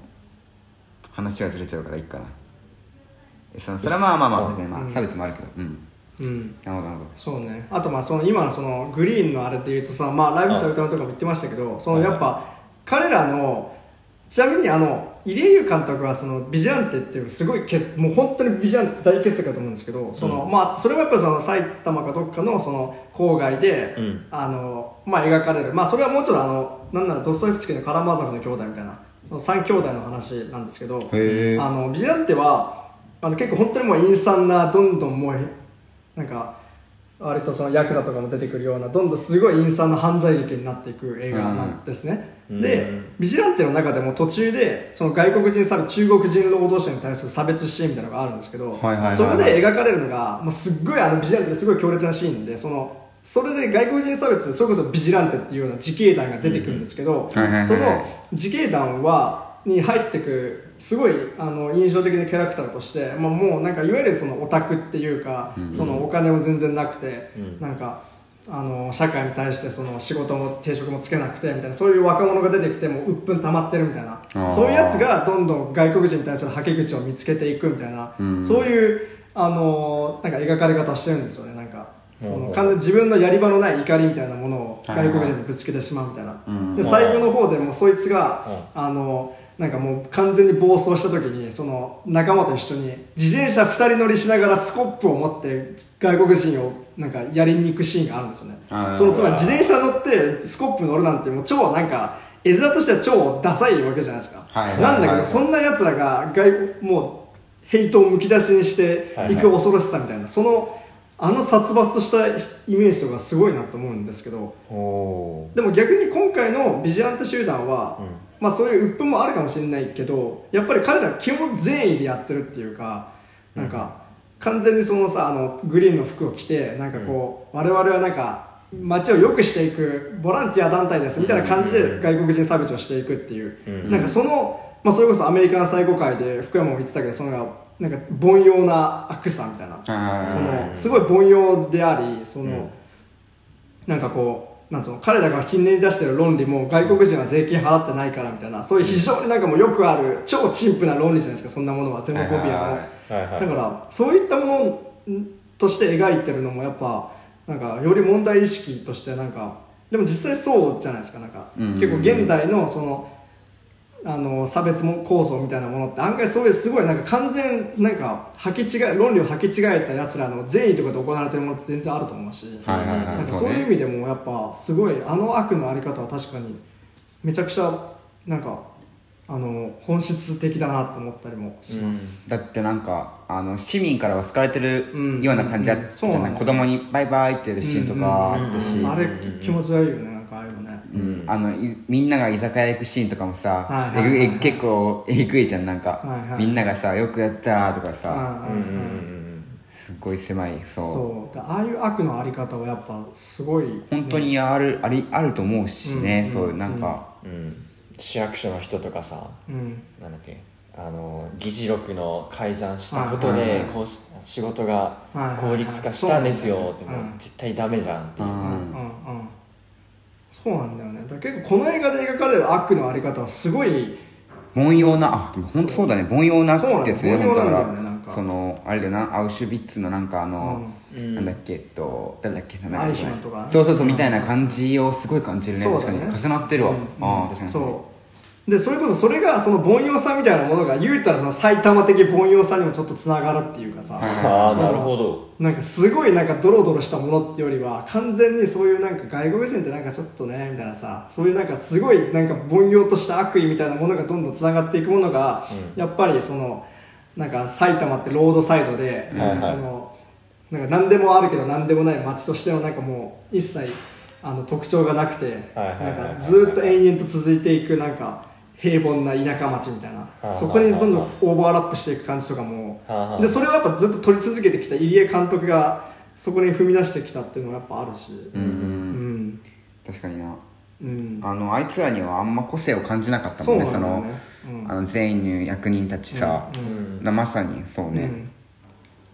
話はずれちゃうからいいかな。えそのそれはまあまあまあ、ねまあ、差別もあるけどうん。うん。なるほどなるほどそうね。あとまあその今のそのグリーンのあれで言うとさ、まあ、ライブサルタムとかも言ってましたけどそのやっぱ彼らのちなみにあの入江優監督はそのビジランテっていうすごいけもう本当にビジランテ大傑作だと思うんですけどその、まあ、それもやっぱその埼玉かどっかのその郊外で、うん。あのまあ、描かれる、まあ、それはもうちょっとあのなんならドストエフスキーのカラマーザフの兄弟みたいなその3兄弟の話なんですけどあのビジランテはあの結構本当にもう陰惨などんどんもうなんか割とそのヤクザとかも出てくるようなどんどんすごい陰惨な犯罪劇になっていく映画なんですね、うん。で、うんビジランテの中でも途中でその外国人差別中国人労働者に対する差別シーンみたいなのがあるんですけど、そこで描かれるのがもうすっごいあのビジランテですごい強烈なシーンでそのそれで外国人差別それこそビジランテっていうような自警団が出てくるんですけど、その自警団はに入ってくすごいあの印象的なキャラクターとして、まあ、もうなんかいわゆるそのオタクっていうか、そのお金も全然なくて、うん。なんかあの社会に対してその仕事も定職もつけなくてみたいなそういう若者が出てきてもう鬱憤溜まってるみたいなそういうやつがどんどん外国人に対するはけ口を見つけていくみたいな、うん。そういうあのなんか描かれ方をしてるんですよねなんか。その完全に自分のやり場のない怒りみたいなものを外国人にぶつけてしまうみたいな、うん。で最後の方でもうそいつが、うあのなんかもう完全に暴走した時にその仲間と一緒に自転車2人乗りしながらスコップを持って外国人をなんかやりに行くシーンがあるんですよね。そのつまり自転車乗ってスコップ乗るなんてもう超なんか絵面としては超ダサいわけじゃないですか、はいはいはい。なんだけどそんな奴らが外もうヘイトをむき出しにしていく恐ろしさみたいな、そのあの殺伐としたイメージとかすごいなと思うんですけど。でも逆に今回のビジランテ集団は、うんまあそういう鬱憤もあるかもしれないけどやっぱり彼らは基本善意でやってるっていうかなんか完全にそのさあのグリーンの服を着てなんかこう、我々はなんか街を良くしていくボランティア団体ですみたいな感じで外国人差別をしていくっていう、うんなんかその、まあ、それこそアメリカン最後会で福山も言ってたけどそのなんか凡庸な悪さみたいな。そのすごい凡庸でありその、うん。なんかこうなんつうの彼らが近年に出してる論理も外国人は税金払ってないからみたいなそういう非常になんかもうよくある超陳腐な論理じゃないですかそんなものはゼノフォビアの、だからそういったものとして描いてるのもやっぱなんかより問題意識としてなんかでも実際そうじゃないですかなんか、結構現代のそのあの差別も構造みたいなものって案外そういうすごいなんか完全なんか履き違え論理を履き違えたやつらの善意とかで行われてるものって全然あると思うし、はいはいはい。なんかそうういう意味でもやっぱすごいあの悪のあり方は確かにめちゃくちゃなんかあの本質的だなと思ったりもします、だってなんかあの市民からは好かれてるうんような感じだったじゃない、子供にバイバイってやるシーンとかあったし、あれ気持ち悪いよねうん。あのいみんなが居酒屋行くシーンとかもさ、はいはいはいえぐえ結構えぐいじゃんなんか、はいはい。みんながさよくやったとかさ、うんうんんうんううん。うんすっごい狭いそう。そう。だああいう悪のあり方はやっぱすごい、本当にあるありあると思うしね、うんそういうなんか、うん。市役所の人とかさうん。なんだっけあの議事録の改ざんしたことはいはいはい。でこうし仕事がはいはいはい。効率化したんですよってもううん絶対ダメじゃんっていう。うん。うんうんうんそうなんだよね。だ結構この映画で描かれる悪のあり方はすごい凡庸なあでも本当そうだね。凡庸なってやつねだから。そのあれだよな。アウシュビッツのなんかあの、うん。なんだっけえっと誰だっけ名前アイヒマンとかそうそうそうみたいな感じをすごい感じるね。ね。確かに。重なってるわ、うん。ああ確かに。そうでそれこそそれがその凡庸さみたいなものが言うたらその埼玉的凡庸さにもちょっとつながるっていうかさ、なるほど。なんかすごいなんかドロドロしたものってよりは完全にそういうなんか外国人ってなんかちょっとねみたいなさ。そういうなんかすごいなんか凡庸とした悪意みたいなものがどんどんつながっていくものが、やっぱりそのなんか埼玉ってロードサイドでなんかその、なんか何でもあるけど何でもない街としてのなんかもう一切あの特徴がなくてはいはいはいはい。なんかずっと延々と続いていくなんか平凡な田舎町みたいな。あそこにどんどんオーバーラップしていく感じとかもはあでそれをやっぱずっと撮り続けてきた入江監督がそこに踏み出してきたっていうのはやっぱあるし。うん、う、うん。ん確かにな。うん。あのあいつらにはあんま個性を感じなかったもんね。そのうん。あの全員の役人たちさ、うん。なまさにそうね、うん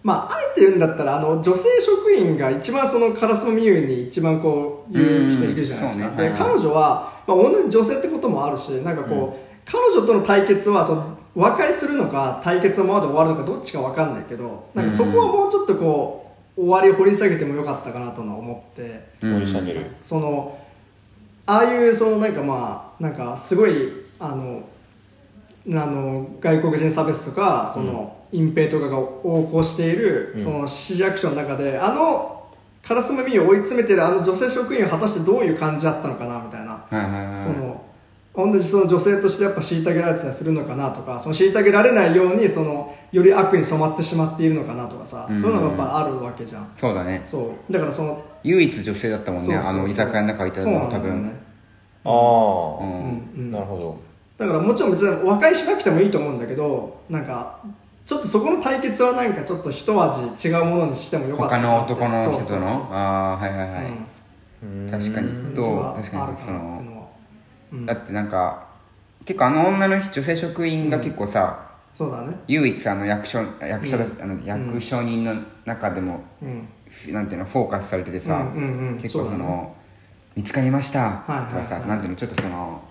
まああえて言うんだったらあの女性職員が一番その烏丸美優に一番こう言う人いるじゃないですか、うんそうね。で彼女は、まあ、同じ女性ってこともあるしなんかこう、彼女との対決はその和解するのか対決のままで終わるのかどっちか分かんないけどなんかそこはもうちょっとこう終わりを掘り下げてもよかったかなとは思って。うん掘り下げる。そのああいうそのなんかまあなんかすごいあのあの外国人差別とかその、隠蔽とかが横行している、その市役所の中であのカラスマミーを追い詰めてるあの女性職員は果たしてどういう感じだったのかなみたいな、その同じその女性としてやっぱ虐げられてたりするのかなとかその虐げられないようにそのより悪に染まってしまっているのかなとかさ、うん。そういうのがやっぱあるわけじゃん。そうだね。そう。だからその唯一女性だったもんねあの居酒屋の中にいたそうの多なんだよね。分。ああ、うんうん。なるほど。だからもちろん別に和解しなくてもいいと思うんだけどなんかちょっとそこの対決はなんかちょっと一味違うものにしてもよかった他の男の人との？ああはいはいはい、うん。確かに。どう？確かにその。うん。だってなんか結構あの女の人女性職員が結構さ、そうだね。唯一あの役所役所だ、あの役所人の中でも、うん。なんていうのフォーカスされててさ、うんうんうん。結構そのね。見つかりました。はいはいとかさ、はいなんていうのちょっとその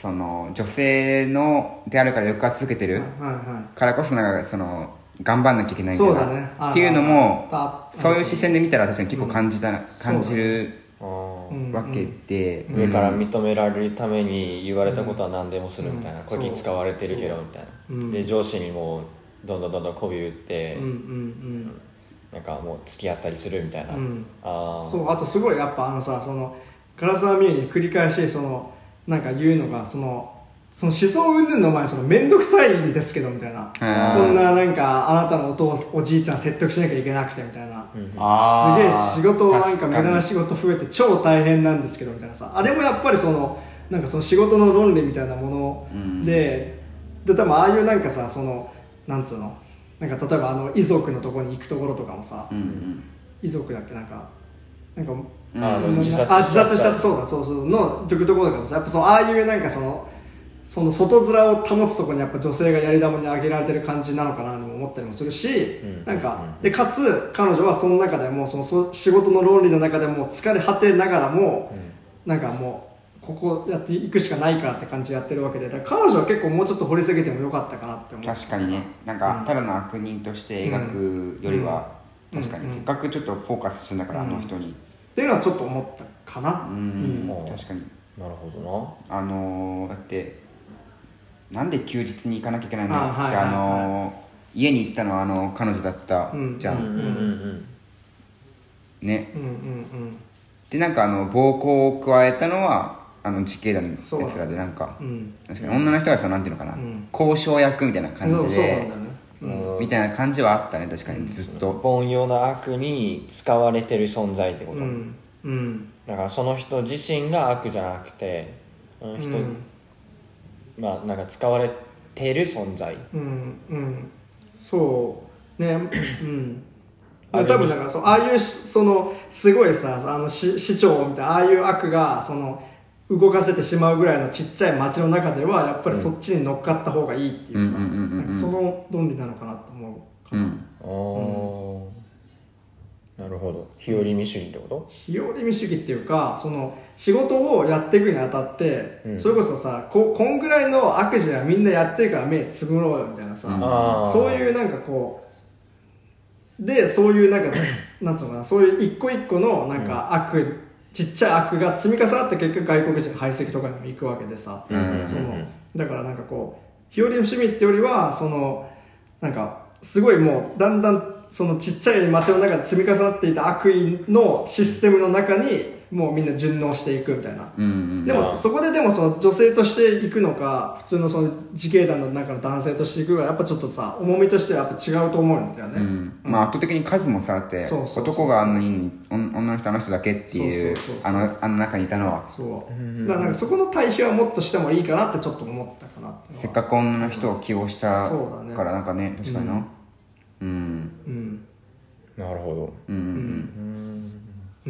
その女性のであるから抑圧受けてるはいはからこそなんかその頑張んなきゃいけないみたいそうだね。なっていうのもあそういう視線で見たら確かに結構感じた、感じるわけで、上から認められるために言われたことは何でもするみたいな、うん。これに使われてるけどみたいな、う。ん。で上司にもどんどんどんどん媚び売って、うんうんなんかもう付き合ったりするみたいな、あそうあとすごいやっぱあのさその唐沢美優に繰り返しそのなんか言うのがそのその思想云々の前にその面倒くさいんですけどみたいな。こんななんかあなたのお父おじいちゃん説得しなきゃいけなくてみたいな、あーすげえ仕事なんか確無駄な仕事増えて超大変なんですけどみたいなさ。あれもやっぱりそのなんかその仕事の論理みたいなもので、で多分ああいうなんかさそのなんつうの？なんか例えばあの遺族のところに行くところとかもさ、うんうん。遺族だっけ？なんかなんかあのうん。自殺あ自殺した。そうだそうそう。のところとかもさやっぱそうああいうなんかそのその外面を保つところにやっぱ女性がやり玉に挙げられてる感じなのかなとも思ったりもするし、ん。なんかでかつ彼女はその中でもそのそ仕事の論理の中でも疲れ果てながらも、なんかもうここやっていくしかないからって感じでやってるわけでだから彼女は結構もうちょっと掘り下げてもよかったかなって思う。確かにね。なんかただの悪人として描くよりは、うん。確かに、うんせっかくちょっとフォーカスしてんだから、うんあの人にっていうのはちょっと思ったかな、うん、うん。確かに。なるほどな。あのー、だってなんで休日に行かなきゃいけないのっつってあのー家に行ったのはあの彼女だったうん。じゃん、うんうんうんね。うんうんうん。でなんかあの暴行を加えたのはあの自警団のやつらでなんか。うん。確かに女の人がそのなんていうのかな、ん。交渉役みたいな感じそうそうなんだよでねうん。みたいな感じはあったね確かに。ずっと、凡庸な悪に使われてる存在ってこと、うん。うん。だからその人自身が悪じゃなくてその人、うん。まあなんか使われてる存在。うん。うん。そう。ね。うん。多分だからそうああいうしそのすごいさあの市市長みたいなああいう悪がその動かせてしまうぐらいのちっちゃい町の中ではやっぱりそっちに乗っかった方がいいっていうさその論理なのかなと思うかな、うん。なるほど。日和見主義ってこと？日和見主義っていうかその仕事をやっていくにあたって、うん。それこそさここんぐらいの悪事はみんなやってるから目つぶろうよみたいなさ、あーそういうなんかこうでそういうなんかなんつうのかなそういう一個一個のなんか悪、ちっちゃい悪が積み重なって結局外国人排斥とかにも行くわけでさ、うん。そのだからなんかこう日和の趣味ってよりはそのなんかすごいもうだんだんそのちっちゃい街の中で積み重なっていた悪意のシステムの中にもうみんな順応していくみたいな、うんうん。でもそこででもその女性として行くのか普通のその自警団の中の男性として行くかやっぱちょっとさ重みとしてはやっぱ違うと思うんだよね、うん。まあ圧倒的に数もさだってそうそうそうそう。男があんな女の人あの人だけっていうあのあの中にいたのは。そう。だからなんかそこの対比はもっとしてもいいかなってちょっと思ったかなってせっかく女の人を起用したからなんかね確かにな。うん。うん。なるほど。うんうんう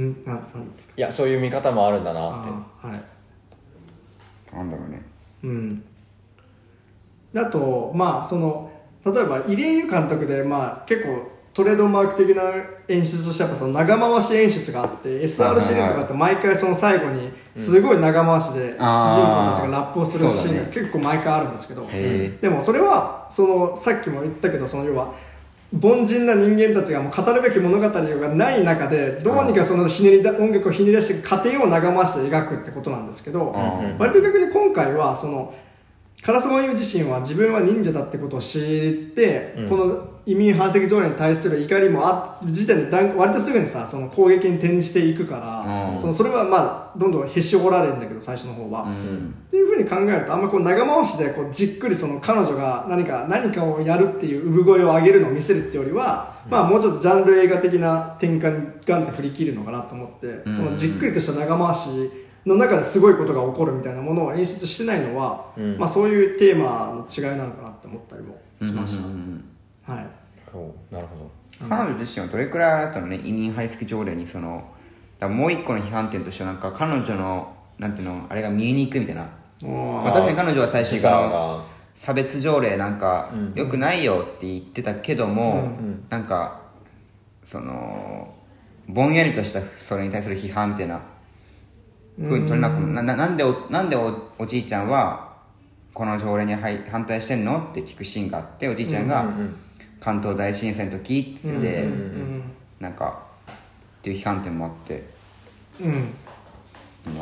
んななんですか。いやそういう見方もあるんだなって。あはい。なんだろうね。うん。あとまあその例えば入江優監督でまあ結構トレードマーク的な演出としてやっぱその長回し演出があって SR シリーズがあって毎回その最後にすごい長回しで主人公たちがラップをするシーンが結構毎回あるんですけど、へでもそれはそのさっきも言ったけどその要は凡人な人間たちがもう語るべき物語がない中でどうにかそのひねりだ音楽をひねり出して過程を長回しで描くってことなんですけど、うん。割と逆に今回はそのカラスモユ自身は自分は忍者だってことを知って、この移民排斥条例に対する怒りもある時点でだん割とすぐにさその攻撃に転じていくから、うん。そのそれはまあどんどんへし折られるんだけど最初の方は。うん。っていうふうに考えるとあんまこう長回しでこうじっくりその彼女が何か何かをやるっていう産声を上げるのを見せるっていうよりは、まあもうちょっとジャンル映画的な展開にガンって振り切るのかなと思って、そのじっくりとした長回しの中ですごいことが起こるみたいなものを演出してないのは、うん。まあそういうテーマの違いなのかなって思ったりもしましうんうんうんそうなるほ彼女自身はどれくらいあったのね移民排斥条例にそのだもう一個の批判点としてはなんか彼女のなんていうのあれが見えにくいみたいな、まあ、確かに彼女は最初その差別条例なんか良くないよって言ってたけども、ん。なんかそのぼんやりとしたそれに対する批判っていうなふうに取れなくなななんでおなんでおおじいちゃんはこの条例にはい反対してんのって聞くシーンがあっておじいちゃんが、うんうん関東大震災の時って言ってて、うんなんかっていう批判点もあって。うん。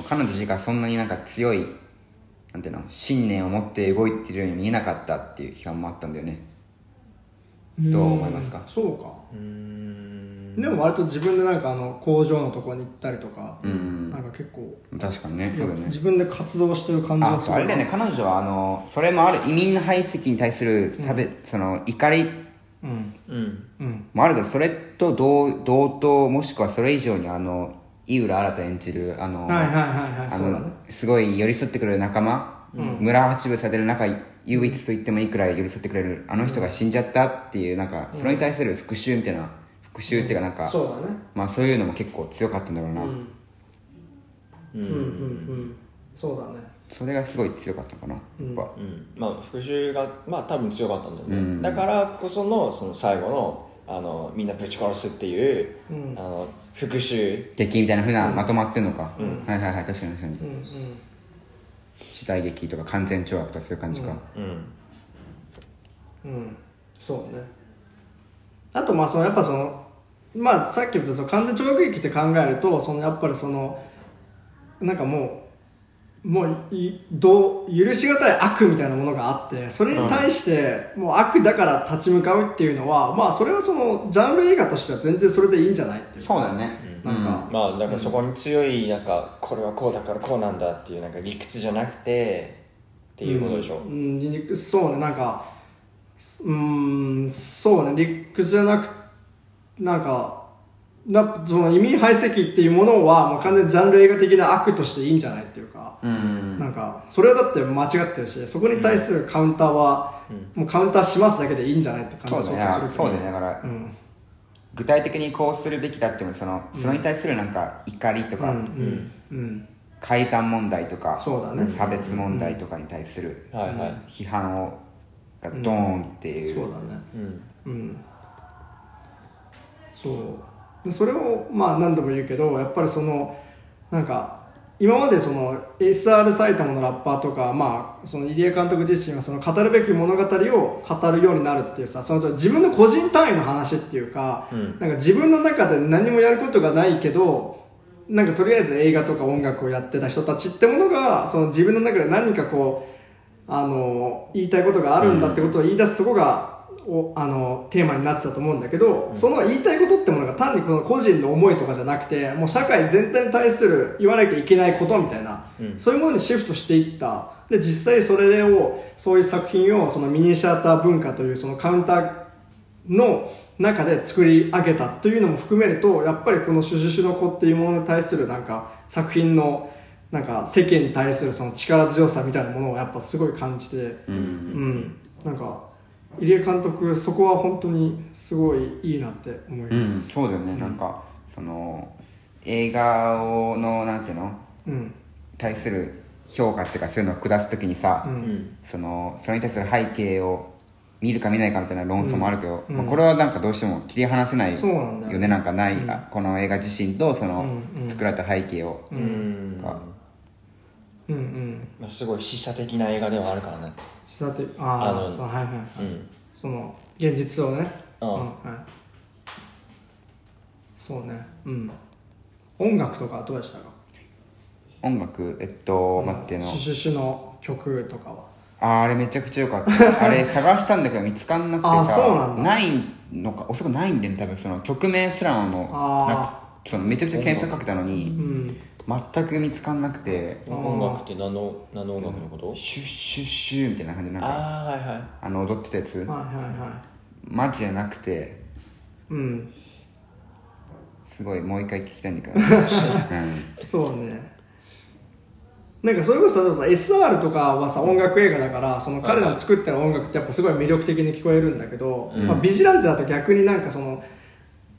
彼女自身がそんなになんか強いなんていうの信念を持って動いてるように見えなかったっていう批判もあったんだよね。どう思いますか？そうか。うーん。でも割と自分でなんかあの工場のところに行ったりとか、うん。なんか結構確かにねそうだよね。自分で活動してる感じあがするそうあれだよね彼女はあのそれもある移民の排斥に対する差別、その怒りうん。うん。うん。もあるけどそれと同同等もしくはそれ以上にあの井浦新演じるあの、はいはいはいはいあのすごい寄り添ってくれる仲間、村八分される中唯一と言ってもいいくらい寄り添ってくれるあの人が死んじゃったっていうなんかそれに対する復讐みたいな復讐っていうかなんか、そうだね。まあそういうのも結構強かったんだろうな、うん。うんうんうん。そうだねそれがすごい強かったのかなやっぱ、うん。まあ復讐がまあ多分強かったんだよね、うん。だからこそのその最後のあのみんなぶち殺すっていう、うん。あの復讐。劇みたいなふうなまとまってんのか、はいはいはい確かに確かに。うんうん。時代劇とか完全懲悪とかそういう感じか、うん。うん。そうね。あとまあそのやっぱそのまあさっき言ったその完全懲悪劇って考えるとそのやっぱりそのなんかもうもういどう許し難い悪みたいなものがあってそれに対してもう悪だから立ち向かうっていうのは、まあそれはそのジャンル映画としては全然それでいいんじゃないっていう。そうだよね。なんか、まあだからそこに強いなんかこれはこうだからこうなんだっていうなんか理屈じゃなくてっていうことでしょ、うん、理屈そうね。なんかうんそうね。理屈じゃなくなんかなその移民排斥っていうものはもう完全にジャンル映画的な悪としていいんじゃないっていうか、うん。なんかそれはだって間違ってるしそこに対するカウンターは、もうカウンターしますだけでいいんじゃないって感じがちょっとするそうだね。だから、うん。具体的にこうするべきだっていうのそのそれに対するなんか怒りとか、うん。うん。うん。改ざん問題とかそうだね。差別問題とかに対する批判をがドーンっていう、そうだね。うん。うん。そう。でそれをまあ何度も言うけどやっぱりそのなんか今までその SR 埼玉のラッパーとか、まあ、その入江監督自身はその語るべき物語を語るようになるっていうさその自分の個人単位の話っていうか,、うん。なんか自分の中で何もやることがないけどなんかとりあえず映画とか音楽をやってた人たちってものがその自分の中で何かこうあの言いたいことがあるんだってことを言い出すとこが、おあのテーマになってたと思うんだけど、その言いたいことってものが単にこの個人の思いとかじゃなくてもう社会全体に対する言わなきゃいけないことみたいな、うん。そういうものにシフトしていった。で実際それをそういう作品をそのミニシアター文化というそのカウンターの中で作り上げたというのも含めるとやっぱりこの「シュシュシュの子」っていうものに対するなんか作品のなんか世間に対するその力強さみたいなものをやっぱすごい感じて、うん。うん、なんか入江監督そこは本当にすごいいいなって思いうんます。そうだよね、なんかその映画をのなんていうの？うん。対する評価っていうかそういうのを下す時にさ、うん。うんそのそれに対する背景を見るか見ないかみたいな論争もあるけど、うん。まあ、これはなんかどうしても切り離せないよよね。なんかない、あこの映画自身とそのうん。うん。作られた背景を、うん。がうんうん。まあ、すごい示唆的な映画ではあるからね。さてああのあそうはいはいはい。うん。その現実をね。うん。はい。そうね。うん。音楽とかどうでしたか？音楽えっと待っての。シュシュシュの曲とかは。あーあれめちゃくちゃ良かった。あれ探したんだけど見つかんなくてさあそうなんだ。ないのかおそらくないんだよね多分。その曲名すらもなんかそのめちゃくちゃ検索かけたのうにん全く見つかんなくて音楽って何の何の音楽のこと？シュッシュッシューみたいな感じでなんか。ああはいはい。あの踊ってたやつ。はいはいはい。マジじゃなくてうん。すごいもう一回聞きたいんだけど、うん、そうね。なんかそれこそさ SR とかはさ音楽映画だからその彼らの作ってる音楽ってやっぱすごい魅力的に聞こえるんだけど、まあ、ビジランテだと逆になんかその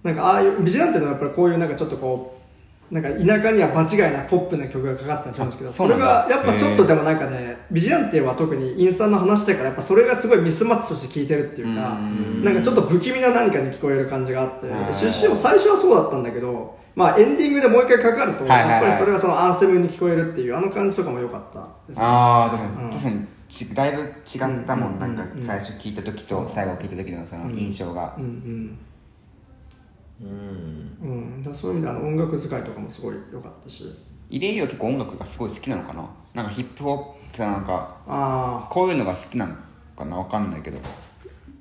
なんかああいうビジランテのやっぱりこういうなんかちょっとこうなんか田舎には場違いなポップな曲がかかったりんですけどあそれがやっぱちょっとでもなんかねビジランテは特にインスタの話してからやっぱそれがすごいミスマッチとして聴いてるっていうかなんかちょっと不気味な何かに聞こえる感じがあってうん出身も最初はそうだったんだけどまあエンディングでもう一回かかるとやっぱりそれがそのアンセムに聞こえるっていうあの感じとかも良かったですね。ああ確かに、うん。確かにちだいぶ違ったもん、うん。なん。かうん。最初聞いた時と最後聞いた時のその印象が、うんうんうんうん、だからそういう意味であの音楽使いとかもすごい良かったし。イレイユは結構音楽がすごい好きなのかな？なんかヒップホップさなんかあこういうのが好きなのかな？わかんないけど。あ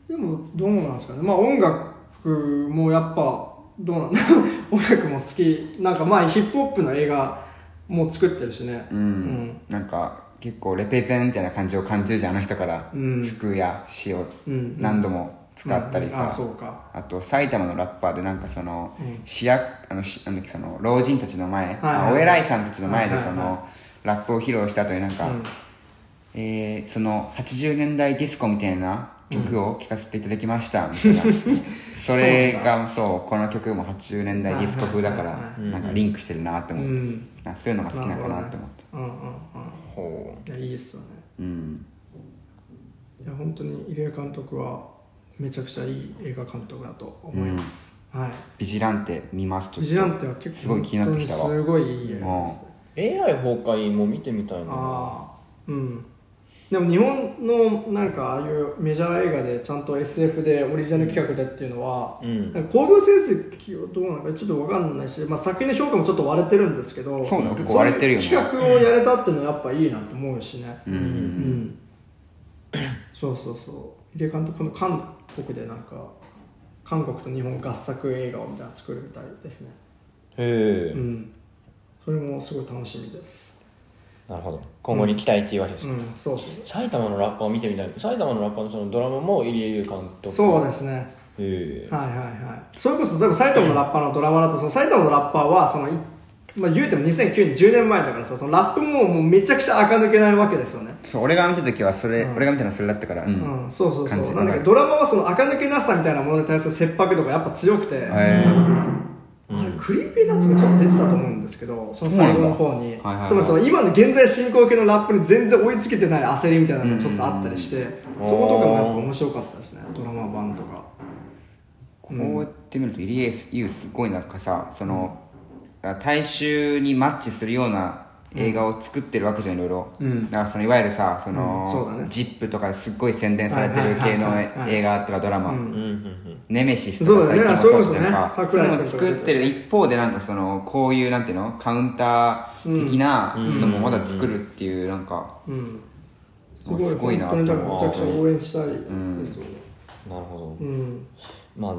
でもどうなんですかね？まあ音楽もやっぱどうなんだ？音楽も好き。なんかまあヒップホップの映画も作ってるしね。うん、なんか結構レペゼンみたいな感じを感じるじゃんあの人から、うん。服や詩をうん。何度も使ったりさ、うんあそうか。あと埼玉のラッパーでなんかその、うん。市役あのしなんだっけその老人たちの前、はいはい。まあお偉いさんたちの前でその、ラップを披露した後になんか、うん。えーその80年代ディスコみたいな曲を聴かせていただきましたみたいな、それがそうこの曲も80年代ディスコ風だからなんかリンクしてるなって思って、うん。そういうのが好きなのかなって思って、うんうんうん。ほいやいいっすよね。うん。いや本当に入江監督はめちゃくちゃいい映画監督だと思います、はい。ビジランテ見ますと。ビジランテは結構すごい気になってきたわ。本当にすごいいい映画です。ねう AI 崩壊も見てみたいな。ああうん。でも日本のなんかああいうメジャー映画でちゃんと SF でオリジナル企画でっていうのは、うん。興行成績はどうなのかちょっと分かんないし、まあ、作品の評価もちょっと割れてるんですけどそうなの結構割れてるよね。企画をやれたっていうのはやっぱいいなと思うしね。うん、うん。そうそうそう入江監督の韓国でなんか韓国と日本合作映画をみたいなの作るみたいですね。へえ、うん。それもすごい楽しみです。なるほど。今後に期待っていうわけですか、うん。そうそう埼玉のラッパーを見てみたい。埼玉のラッパーのそのドラマも入江優監督。そうですね。へえ。はいはいはい。それこそ例えば埼玉のラッパーのドラマだとその埼玉のラッパーはそのいまあ、言うても2009年10年前だからさそのラップももうめちゃくちゃ垢抜けないわけですよね。そう俺が見た時はそれ、うん。俺が見たのはそれだったからうん、うん、そうそう感じ。そうなんだけどドラマはその垢抜けなさみたいなものに対する切迫度がやっぱ強くて、 Creepy Nuts がちょっと出てたと思うんですけどその最後の方に、そうなんだ。はいはいはい。つまりその今の現在進行形のラップに全然追いつけてない焦りみたいなのがちょっとあったりして、そことかもやっぱ面白かったですねドラマ版とか。こうやって見ると入江悠すごいなんかさその大衆にマッチするような映画を作ってるわけじゃんいろいろ、うん。だからそのいわゆるさその、うん。ね。ジップとかすっごい宣伝されてる系の映画とかドラマ、ネメシスとか最近もそうじゃんかそいうのを作ってる。一方でなんかそのこういうなんていうのカウンター的なのもまだ作るっていうなんかうん。すごいすごいな本当にだからめちゃくちゃ応援したいですよね。なるほど。うん。まあ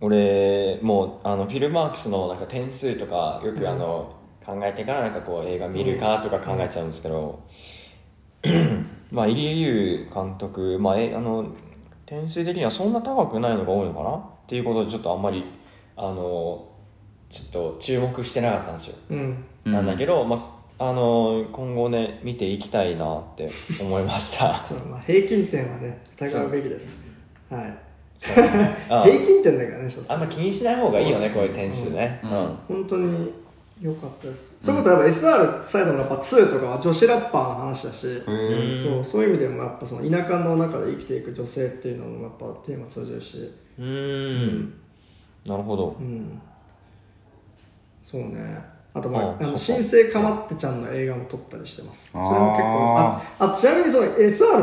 俺もうあのフィルマークスのなんか点数とかよくあの、考えてからなんかこう映画見るかとか考えちゃうんですけど、まあ入江優監督、まあ、えあの点数的にはそんな高くないのが多いのかなっていうことでちょっとあんまりあのちょっと注目してなかったんですよ、うん。なんだけど、まあ、あの今後ね見ていきたいなって思いました。そうまあ平均点はね疑うべきです。はい。あ平均点だからねあんま気にしない方がいいよねこういう点数ね。うん。本当に良かったです、そういうことはやっぱ SR サイドのラッパー2とかは女子ラッパーの話だし、そうそういう意味でもやっぱその田舎の中で生きていく女性っていうのもやっぱテーマ通じるし。うーん。なるほど。うん。そうね。あとまあああの新生かまってちゃんの映画も撮ったりしてます。それも結構ああちなみにその SR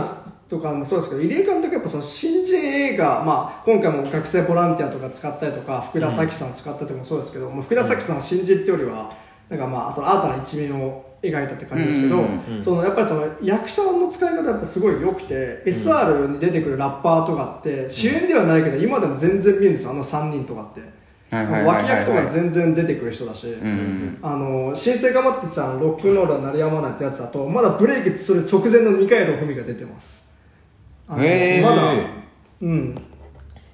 とかもそうですけど入江監督やっぱその新人映画、まあ、今回も学生ボランティアとか使ったりとか福田咲さんを使ったりもそうですけど、もう福田咲さんは新人っていうよりはなんかまあその新たな一面を描いたって感じですけど、うん。そのやっぱりその役者の使い方やっぱすごい良くて、SR に出てくるラッパーとかって主演ではないけど今でも全然見えるんですよあの3人とかって、脇役とかで全然出てくる人だし、うんあの新生かまってちゃんロックンロールは鳴りやまないってやつだとまだブレイクする直前の二階堂ふみが出てますあのへー。まだうん。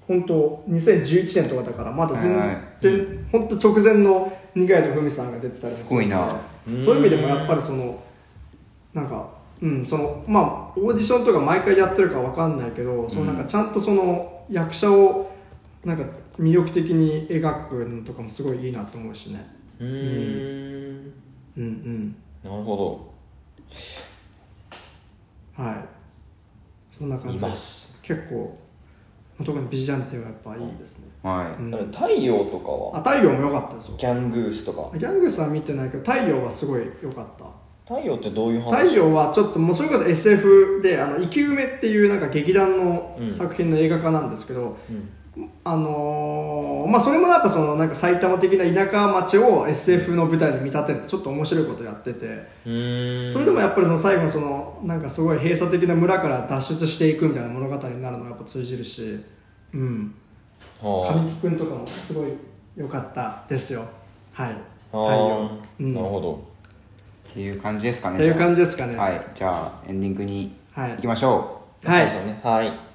本当2011年とかだからまだ全然、本当直前の二階堂ふみさんが出てたりもするすごいな。そういう意味でもやっぱりそのなんかうんそのまあオーディションとか毎回やってるかわかんないけど、そのなんかちゃんとその役者をなんか魅力的に描くのとかもすごいいいなと思うしね。うーん。うん。うんなるほはいそんな感じいます。結構特にビジャンテはやっぱいいですね、はい。うん。ど太陽とかは？あ太陽も良かったですよ。ギャングースとか？ギャングスは見てないけど太陽はすごい良かった。太陽ってどういう話？太陽はちょっともうそれこそ SF で「あの生き埋め」っていうなんか劇団のうん。作品の映画化なんですけど、うんあのーまあそれもやっぱそのなんか埼玉的な田舎町を SF の舞台に見立ててちょっと面白いことやっててそれでもやっぱりその最後のそのなんかすごい閉鎖的な村から脱出していくみたいな物語になるのがやっぱ通じるしうん。は神木君とかもすごい良かったですよ。はい。あ。太陽。なるほど。っていう感じですかねっていう感じじですかね。はい。じゃあエンディングにはい。行きましょはい。そうですよね。はい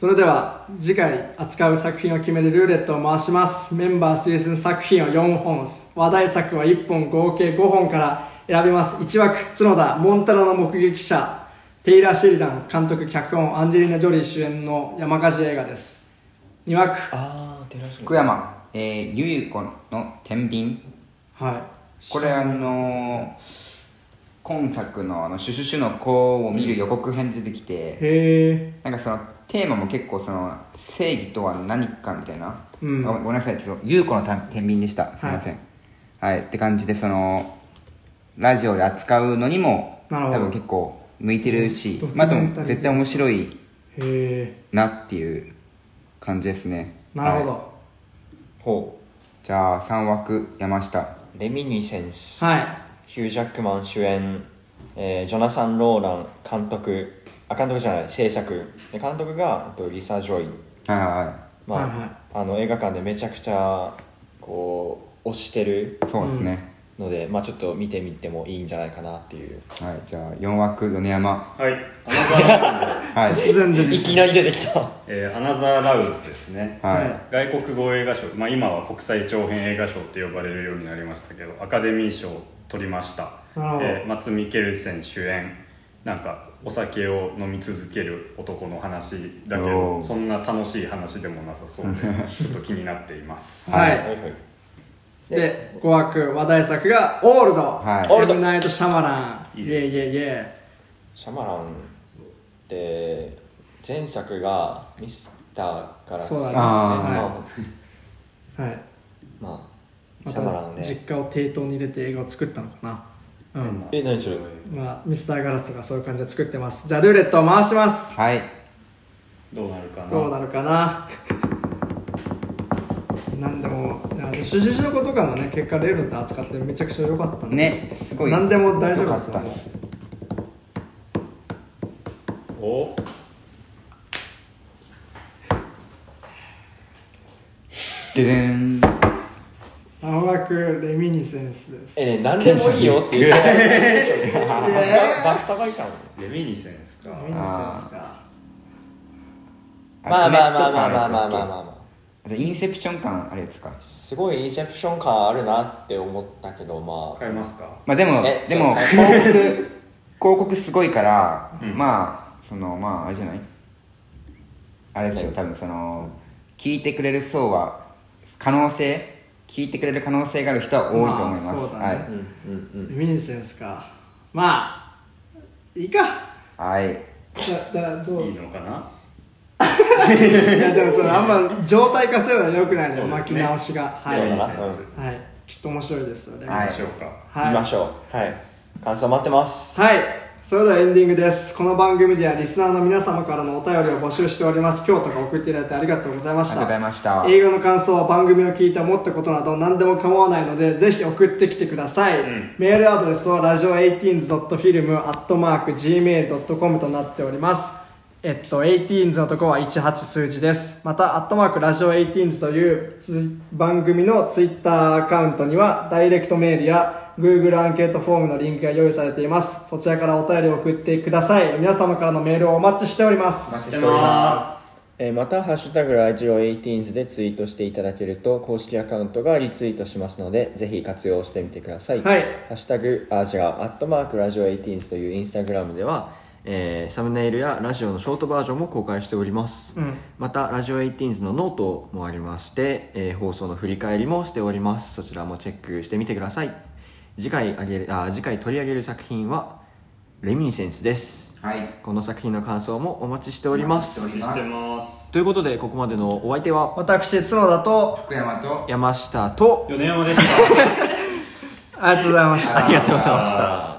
それでは次回扱う作品を決めるルーレットを回します。メンバー推薦作品を4本話題作は1本合計5本から選びます。1枠角田モンタナの目撃者テイラー・シェリダン監督脚本アンジェリーナ・ジョリー主演の山火事映画です。2枠。福山えー、ゆゆ子の天秤。はい。これあのー今作のあの「シュシュシュの子」を見る予告編で出てきてへえなんかそのテーマも結構その正義とは何かみたいな、うん。あごめんなさいちょっと優子のた天秤でした。すいません。はい、って感じでそのラジオで扱うのにもなるほど。多分結構向いてるしまあでも絶対面白いへえなっていう感じですね。なるほど。はい。ほじゃあ3枠山下。うレミニセンス。はい。ヒュージャックマン主演、えージョナサン・ノーラン監督あ監督じゃない制作。で監督がえっとリサ・ジョイ。はいはいはまあ、はいはい。あの映画館でめちゃくちゃこう推してる。いそうですね、ので、まあちょっと見てみてもいいんじゃないかなっていう。はいじゃあ4枠米山。はい、アナザーラウンド、はい。突然出てきいきなり出てきた。えーアナザーラウンドですね、はい、はい外国語映画賞、まあ、今は国際長編映画賞って呼ばれるようになりましたけどアカデミー賞を取りました。なるほど。えーマツ・ミケルセン主演。なんかお酒を飲み続ける男の話だけどそんな楽しい話でもなさそうで ちょっと気になっています。はい。はい。はいで5枠話題作がオールド、はい。オールド。ナイト・シャマラン。いいです。イエイイエイシャマランって前作がミスターからそうだね。まああイはい。まあまシャマラン実家を抵当に入れて映画を作ったのかなうん。え何それ？まあミスターガラスとかそういう感じで作ってます。じゃあルーレットを回します。はい。どうなるかな？どうなるかな？なんでも主人の子とかもね結果レールで扱ってめちゃくちゃ良かったんで。ねすごい何でも大丈夫ですよ。良かったですお？ででん3枠レミニセンスです。えね何でもいいよって言って爆下がりじゃんレミニセンスか。レミニセンスか。まあまあまあまあまあまあまああ。まあじゃあインセプション感あるやつか。すごいインセプション感あるなって思ったけどまあ。変えますか？まあでもえでも広告広告すごいから、まあそのまああれじゃない？あれですよ多分その聞いてくれる層は可能性聞いてくれる可能性がある人は多いと思います、まあそうだね。はい、うんうんうん。レミニセンスか。まあいいか。はい。だだどういいのかな？いやでもそれあんま状態化するのはよくないねそうですね。巻き直しが。はい、そうだな。レミニセンス。はい、きっと面白いですよね。はい。どうしようか。はい。見ましょう。はい。感想待ってます。はいそれではエンディングです。この番組ではリスナーの皆様からのお便りを募集しております。今日とか送っていただいてありがとうございました。ありがとうございました。映画の感想番組を聞いて思ったことなど何でも構わないのでぜひ送ってきてください、メールアドレスはラジオ 18s.film.gmail.com となっております。えっと、18s のとこは18数字です。また、アットマークラジオ 18s というつ番組のツイッターアカウントには、ダイレクトメールや Google アンケートフォームのリンクが用意されています。そちらからお便りを送ってください。皆様からのメールをお待ちしております。待ちしております。えーまた「ハッシュタグラジオ 18s」でツイートしていただけると公式アカウントがリツイートしますのでぜひ活用してみてください、はい。ハッシュタグあ違うアットマークラジオ 18s というインスタグラムでは、えーサムネイルやラジオのショートバージョンも公開しております、うん。またラジオ 18s のノートもありまして、えー放送の振り返りもしております。そちらもチェックしてみてください次回あげるあ次回取り上げる作品はレミニセンスです。はい。この作品の感想もお待ちしております。お待ちしてます。ということでここまでのお相手は私、角田と、福山と山下と米山でした。ありがとうございました。ありがとうございました